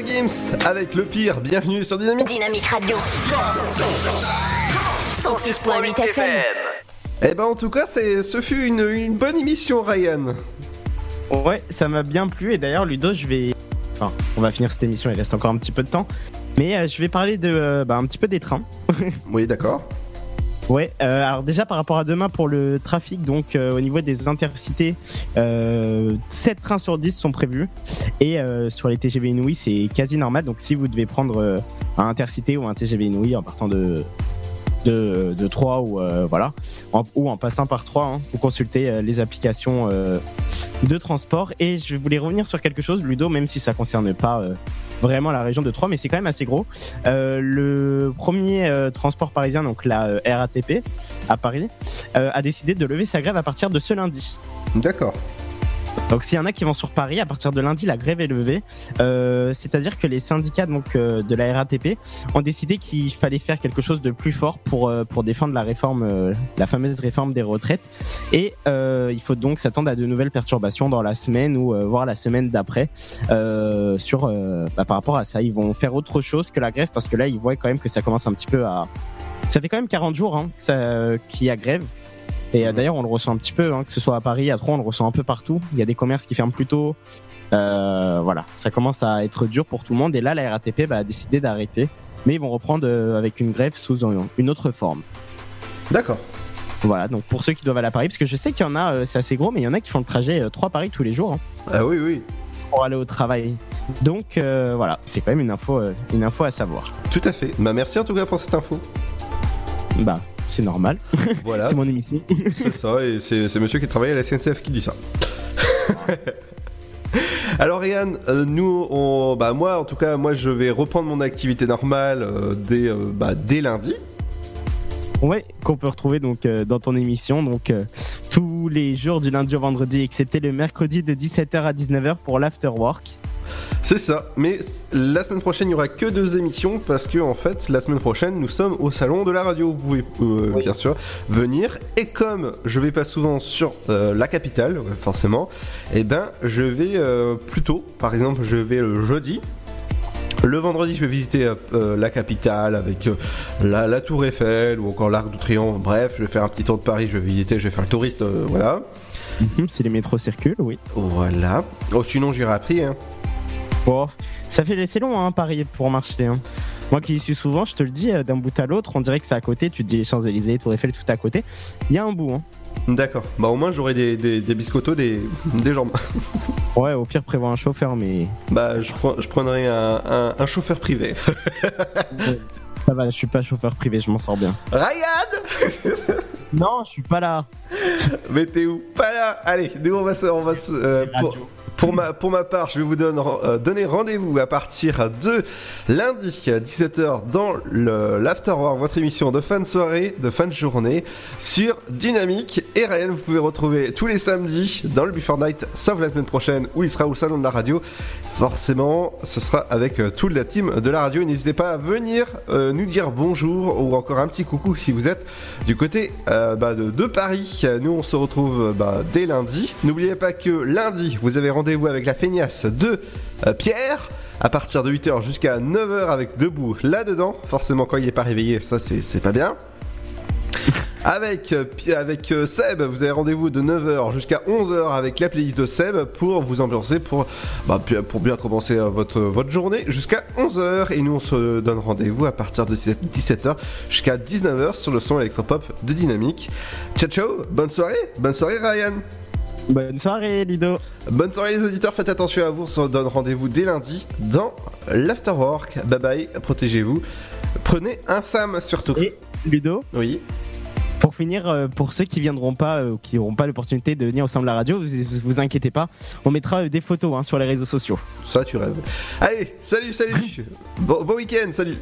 Maître Gims avec le pire, bienvenue sur Dynamique. Dynamique Radio. 106.8 FM. Eh ben en tout cas, c'est, ce fut une, une bonne émission, Ryan. Ouais, ça m'a bien plu et d'ailleurs Ludo, je vais. Enfin, on va finir cette émission, il reste encore un petit peu de temps. Mais euh, je vais parler de, euh, bah, un petit peu des trains. (laughs) oui, d'accord. Ouais, euh, alors déjà par rapport à demain pour le trafic, donc euh, au niveau des intercités, euh, 7 trains sur 10 sont prévus. Et euh, sur les TGV Inouï, c'est quasi normal. Donc si vous devez prendre un intercité ou un TGV Inouï en partant de, de, de 3 ou voilà, en- en passant par 3, hein, vous consultez les applications de transport. Et je voulais revenir sur quelque chose, Ludo, même si ça concerne pas vraiment la région de Troyes, mais c'est quand même assez gros. Euh, le premier euh, transport parisien, donc la euh, RATP à Paris, a décidé de lever sa grève à partir de ce lundi. D'accord. Donc s'il y en a qui vont sur Paris, à partir de lundi, la grève est levée. Euh, C'est-à-dire que les syndicats donc euh, de la RATP ont décidé qu'il fallait faire quelque chose de plus fort pour euh, pour défendre la réforme, euh, la fameuse réforme des retraites. Et euh, il faut donc s'attendre à de nouvelles perturbations dans la semaine ou euh, voire la semaine d'après sur bah, par rapport à ça. Ils vont faire autre chose que la grève parce que là ils voient quand même que ça commence un petit peu à ça fait quand même 40 jours hein, qu'il y a grève. Et euh, d'ailleurs, on le ressent un petit peu, hein, que ce soit à Paris, à Troyes, on le ressent un peu partout. Il y a des commerces qui ferment plus tôt. Euh, voilà, ça commence à être dur pour tout le monde. Et là, la RATP bah, a décidé d'arrêter. Mais ils vont reprendre euh, avec une grève sous un- une autre forme. D'accord. Voilà, donc pour ceux qui doivent aller à Paris, parce que je sais qu'il y en a, c'est assez gros, mais il y en a qui font le trajet 3 Paris tous les jours. hein, Ah oui, oui. pour aller au travail. Donc euh, voilà, c'est quand même une info, une info à savoir. Tout à fait. Bah merci en tout cas pour cette info. Bah, c'est normal. (laughs) Voilà. c'est mon émission. C'est ça, et c'est, monsieur qui travaille à la SNCF qui dit ça. (laughs) Alors Ryan, euh, nous, on, bah moi en tout cas, moi je vais reprendre mon activité normale euh, dès, euh, bah, dès lundi. Ouais, qu'on peut retrouver donc dans ton émission, donc tous les jours du lundi au vendredi, excepté le mercredi de 17h à 19h pour l'afterwork. C'est ça, mais la semaine prochaine il y aura que deux émissions parce que en fait la semaine prochaine nous sommes au salon de la radio. Vous pouvez euh, bien sûr venir et comme je vais pas souvent sur euh, la capitale euh, forcément, et ben je vais euh, plus tôt. Par exemple je vais le jeudi. Le vendredi, je vais visiter euh, la capitale avec euh, la, la Tour Eiffel ou encore l'Arc de Triomphe. Bref, je vais faire un petit tour de Paris. Je vais visiter, je vais faire le touriste. euh, voilà. Mhm, si les métros circulent, oui. Voilà. Oh, sinon, j'irai à pied. Hein. Bon, ça fait c'est long, hein, Paris pour marcher. hein. Moi qui y suis souvent, je te le dis, euh, d'un bout à l'autre, on dirait que c'est à côté. Tu te dis les Champs-Élysées, Tour Eiffel, tout à côté. Il y a un bout, hein. D'accord. Bah au moins j'aurai des, des, des biscottos, des, des jambes. (laughs) Ouais, au pire, prévois un chauffeur, mais. Bah je, prends- je prendrai un, un, un chauffeur privé. (laughs) Ça va, je suis pas chauffeur privé, je m'en sors bien. Ryan Non, je suis pas là. (laughs) Mais t'es où? Pas là Allez, nous on va se... On va se euh, pour, pour ma, pour ma part, je vais vous donner, euh, donner rendez-vous à partir de lundi à 17h dans l'Afterwork, votre émission de fin de soirée, de fin de journée, sur Dynamique. Et Ryan, vous pouvez retrouver tous les samedis dans le Before Night, sauf la semaine prochaine où il sera au salon de la radio. Forcément, ce sera avec euh, toute la team de la radio. N'hésitez pas à venir euh, nous dire bonjour ou encore un petit coucou si vous êtes du côté bah, de, Paris. Nous, on se retrouve bah, dès lundi. N'oubliez pas que lundi, vous avez rendez-vous avec la feignasse de euh, Pierre. À partir de 8h jusqu'à 9h avec debout là-dedans. Forcément, quand il n'est pas réveillé, ça c'est pas bien. (laughs) Avec, euh, avec euh, Seb, vous avez rendez-vous de 9h jusqu'à 11h avec la playlist de Seb pour vous ambiancer, pour, bah, pour bien commencer votre, votre journée jusqu'à 11h. Et nous, on se donne rendez-vous à partir de 17h jusqu'à 19h sur le son électropop de Dynamique. Ciao, ciao, bonne soirée, bonne soirée Ryan. Bonne soirée, Ludo. Bonne soirée les auditeurs, faites attention à vous, on se donne rendez-vous dès lundi dans l'Afterwork. Bye bye, protégez-vous. Prenez un Sam surtout. Et Ludo Oui. Pour finir, euh, pour ceux qui viendront pas, euh, ou qui n'auront pas l'opportunité de venir au sein de la radio, vous vous, inquiétez pas, on mettra euh, des photos hein, sur les réseaux sociaux. Ça, tu rêves. Allez, salut, salut. (clears throat) bon, bon week-end, salut.